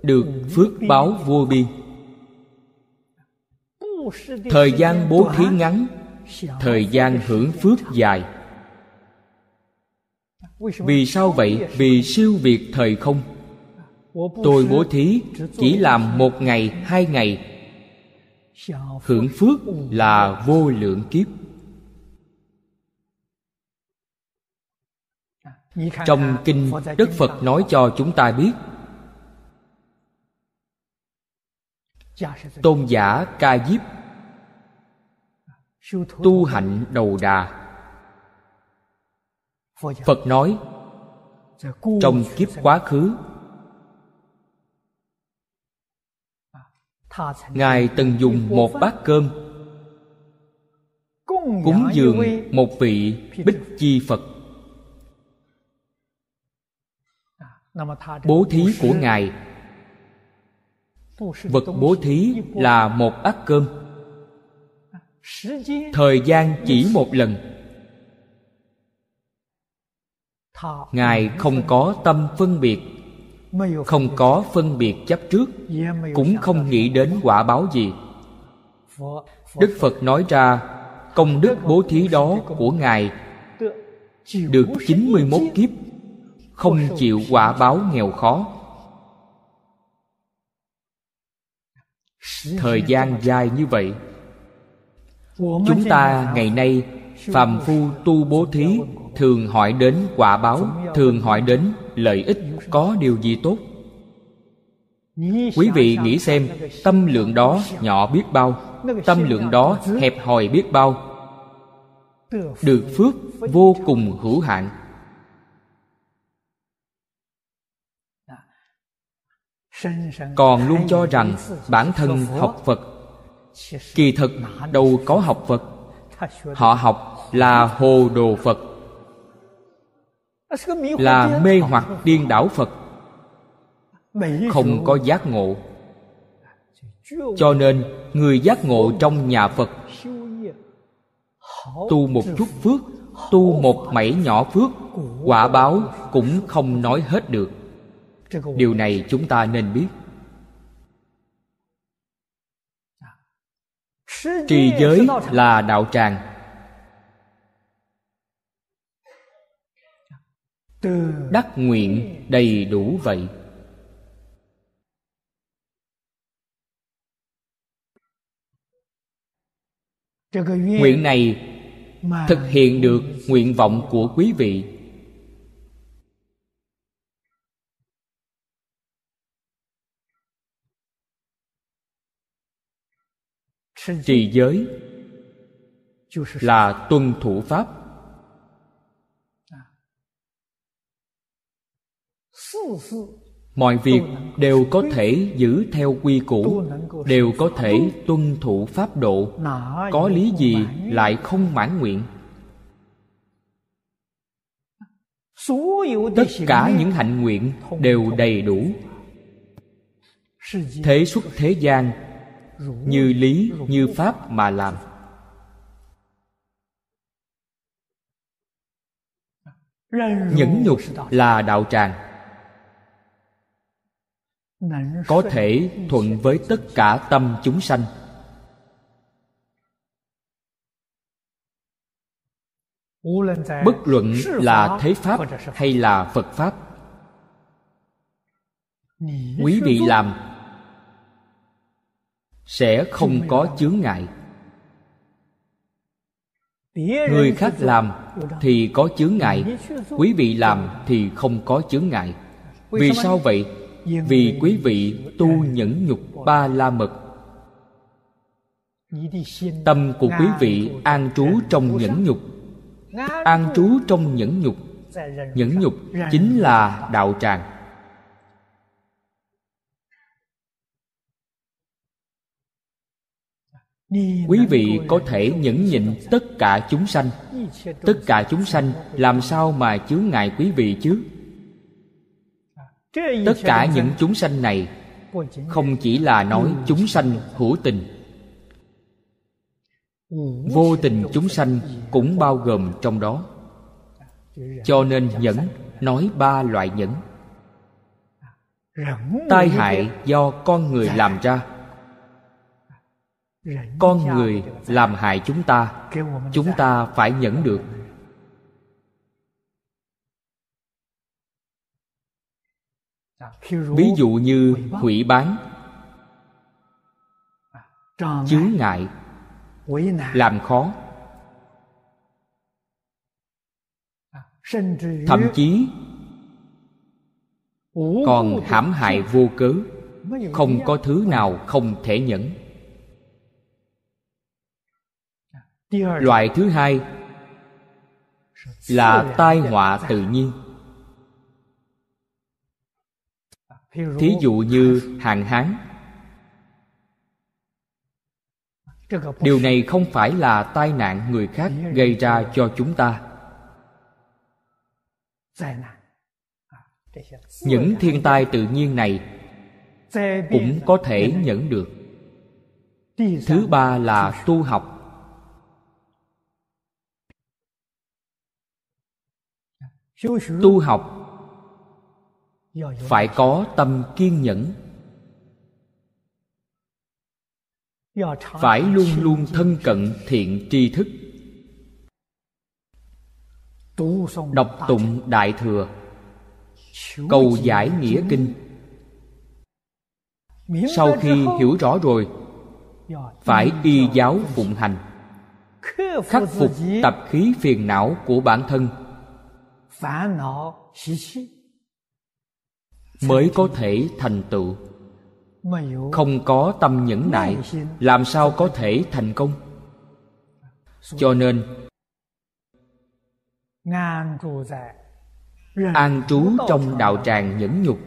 được phước báo vô biên thời gian bố thí ngắn, thời gian hưởng phước dài. Vì sao vậy? Vì siêu việt thời không tôi bố thí chỉ làm một ngày, hai ngày. Hưởng phước là vô lượng kiếp. Trong kinh đức phật nói cho chúng ta biết, tôn giả ca diếp tu hạnh đầu đà. Phật nói, trong kiếp quá khứ ngài từng dùng một bát cơm, cúng dường một vị bích chi phật. Bố thí của ngài. Vật bố thí là một bát cơm. Thời gian chỉ một lần. Ngài không có tâm phân biệt không có phân biệt chấp trước cũng không nghĩ đến quả báo gì. Đức phật nói ra công đức bố thí đó của ngài được 91 kiếp không chịu quả báo nghèo khó. Thời gian dài như vậy chúng ta ngày nay phàm phu tu bố thí, thường hỏi đến quả báo, thường hỏi đến lợi ích, có điều gì tốt? Quý vị nghĩ xem, tâm lượng đó nhỏ biết bao, tâm lượng đó hẹp hòi biết bao. Được phước vô cùng hữu hạn. Còn luôn cho rằng bản thân học phật, kỳ thực đâu có học phật. Họ học là hồ đồ phật, là mê hoặc điên đảo phật, không có giác ngộ. Cho nên người giác ngộ trong nhà phật tu một chút phước, tu một mảy nhỏ phước, quả báo cũng không nói hết được. Điều này chúng ta nên biết. Trì giới là đạo tràng. Đắc nguyện đầy đủ vậy. Nguyện này thực hiện được nguyện vọng của quý vị. Trì giới là tuân thủ pháp mọi việc đều có thể giữ theo quy củ, đều có thể tuân thủ pháp độ. Có lý gì lại không mãn nguyện? Tất cả những hạnh nguyện đều đầy đủ. Thế xuất thế gian, như lý, như pháp mà làm. Nhẫn nhục là đạo tràng có thể thuận với tất cả tâm chúng sanh. Bất luận là thế pháp hay là phật pháp, quý vị làm sẽ không có chướng ngại. Người khác làm thì có chướng ngại, quý vị làm thì không có chướng ngại. Vì sao vậy? Vì quý vị tu nhẫn nhục ba la mật. Tâm của quý vị an trú trong nhẫn nhục. An trú trong nhẫn nhục. nhẫn nhục chính là đạo tràng. Quý vị có thể nhẫn nhịn tất cả chúng sanh. Tất cả chúng sanh làm sao mà chướng ngại quý vị chứ tất cả những chúng sanh này không chỉ là nói chúng sanh hữu tình. Vô tình chúng sanh cũng bao gồm trong đó. Cho nên nhẫn nói ba loại nhẫn. Tai hại do con người làm ra. Con người làm hại chúng ta chúng ta phải nhẫn được ví dụ như hủy bán, chướng ngại, làm khó, thậm chí còn hãm hại vô cớ, không có thứ nào không thể nhẫn. Loại thứ hai là tai họa tự nhiên. Thí dụ như hạn hán. Điều này không phải là tai nạn người khác gây ra cho chúng ta. Những thiên tai tự nhiên này cũng có thể nhẫn được. Thứ ba là tu học. Tu học phải có tâm kiên nhẫn. Phải luôn luôn thân cận thiện tri thức. Đọc tụng đại thừa. Cầu giải nghĩa kinh. Sau khi hiểu rõ rồi phải y giáo phụng hành. Khắc phục tập khí phiền não của bản thân mới có thể thành tựu. Không có tâm nhẫn nại, làm sao có thể thành công? Cho nên, an trú trong đạo tràng nhẫn nhục.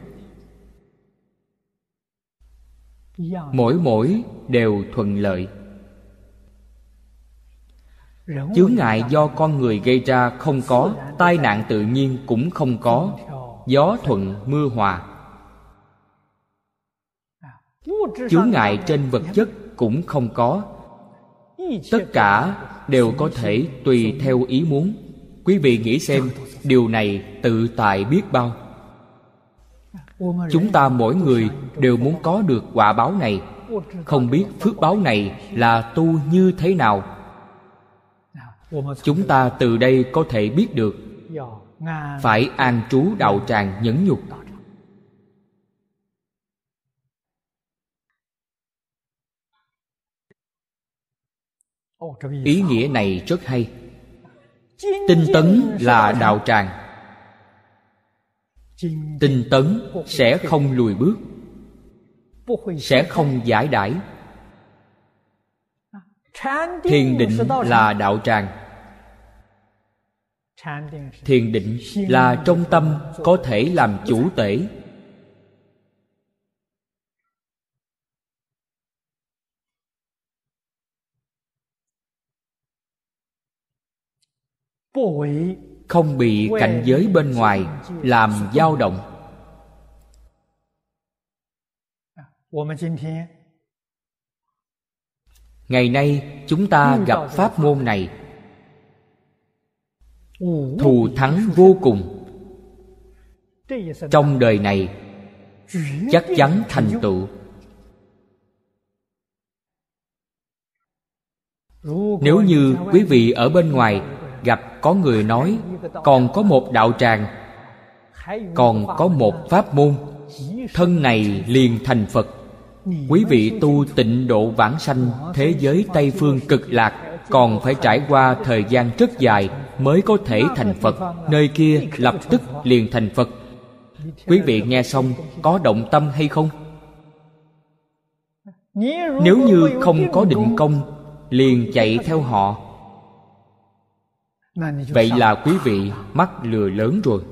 Mỗi mỗi đều thuận lợi. Chướng ngại do con người gây ra không có, tai nạn tự nhiên cũng không có gió thuận mưa hòa. Chướng ngại trên vật chất cũng không có. Tất cả đều có thể tùy theo ý muốn. Quý vị nghĩ xem, điều này tự tại biết bao. Chúng ta mỗi người đều muốn có được quả báo này. Không biết phước báo này là tu như thế nào. Chúng ta từ đây có thể biết được phải an trú đạo tràng nhẫn nhục. Ý nghĩa này rất hay. Tinh tấn là đạo tràng. Tinh tấn sẽ không lùi bước. Sẽ không giải đãi. Thiền định là đạo tràng thiền định là trong tâm có thể làm chủ tể. Không bị cảnh giới bên ngoài làm dao động. Ngày nay chúng ta gặp pháp môn này thù thắng vô cùng. Trong đời này, chắc chắn thành tựu. Nếu như quý vị ở bên ngoài gặp có người nói, còn có một đạo tràng, còn có một pháp môn, thân này liền thành phật. Quý vị tu tịnh độ vãng sanh thế giới tây phương cực lạc còn phải trải qua thời gian rất dài mới có thể thành phật. Nơi kia lập tức liền thành phật. Quý vị nghe xong, có động tâm hay không? Nếu như không có định công, liền chạy theo họ. Vậy là quý vị mắc lừa lớn rồi.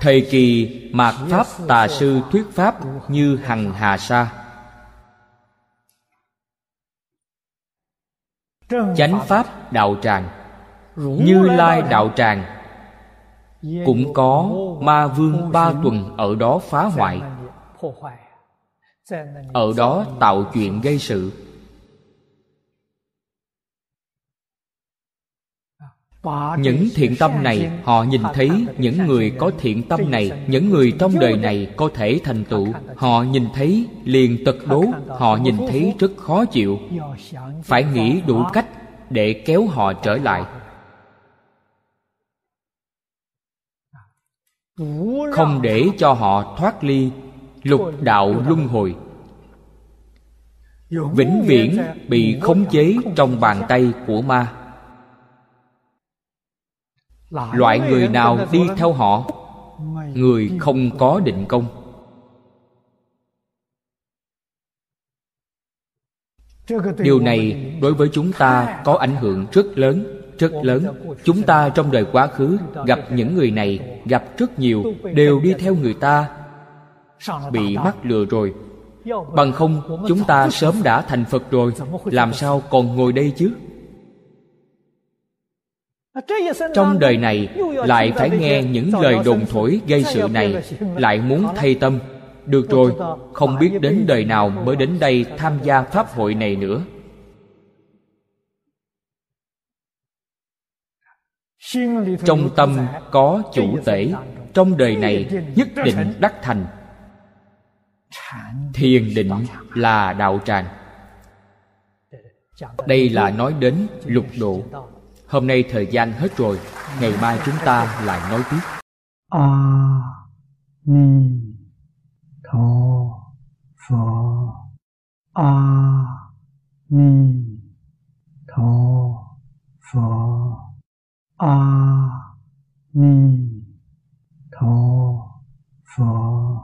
Thời kỳ mạt pháp tà sư thuyết pháp như hằng hà sa. Chánh pháp đạo tràng như lai đạo tràng. Cũng có ma vương ba tuần ở đó phá hoại. ở đó tạo chuyện gây sự. Những thiện tâm này họ nhìn thấy những người có thiện tâm này những người trong đời này có thể thành tựu. họ nhìn thấy liền tật đố họ nhìn thấy rất khó chịu. Phải nghĩ đủ cách để kéo họ trở lại không để cho họ thoát ly lục đạo luân hồi. Vĩnh viễn bị khống chế trong bàn tay của ma. Loại người nào đi theo họ, người không có định công. Điều này đối với chúng ta có ảnh hưởng rất lớn rất lớn, chúng ta trong đời quá khứ gặp những người này, gặp rất nhiều, đều đi theo người ta. Bị mắc lừa rồi. Bằng không, chúng ta sớm đã thành phật rồi. Làm sao còn ngồi đây chứ? Trong đời này, lại phải nghe những lời đồn thổi gây sự này, lại muốn thay tâm. Được rồi, không biết đến đời nào mới đến đây tham gia pháp hội này nữa. Trong tâm có chủ tể, trong đời này nhất định đắc thành. Thiền định là đạo tràng. Đây là nói đến lục độ. Hôm nay thời gian hết rồi, ngày mai chúng ta lại nói tiếp. A ni tho pho a ni tho 阿弥陀佛。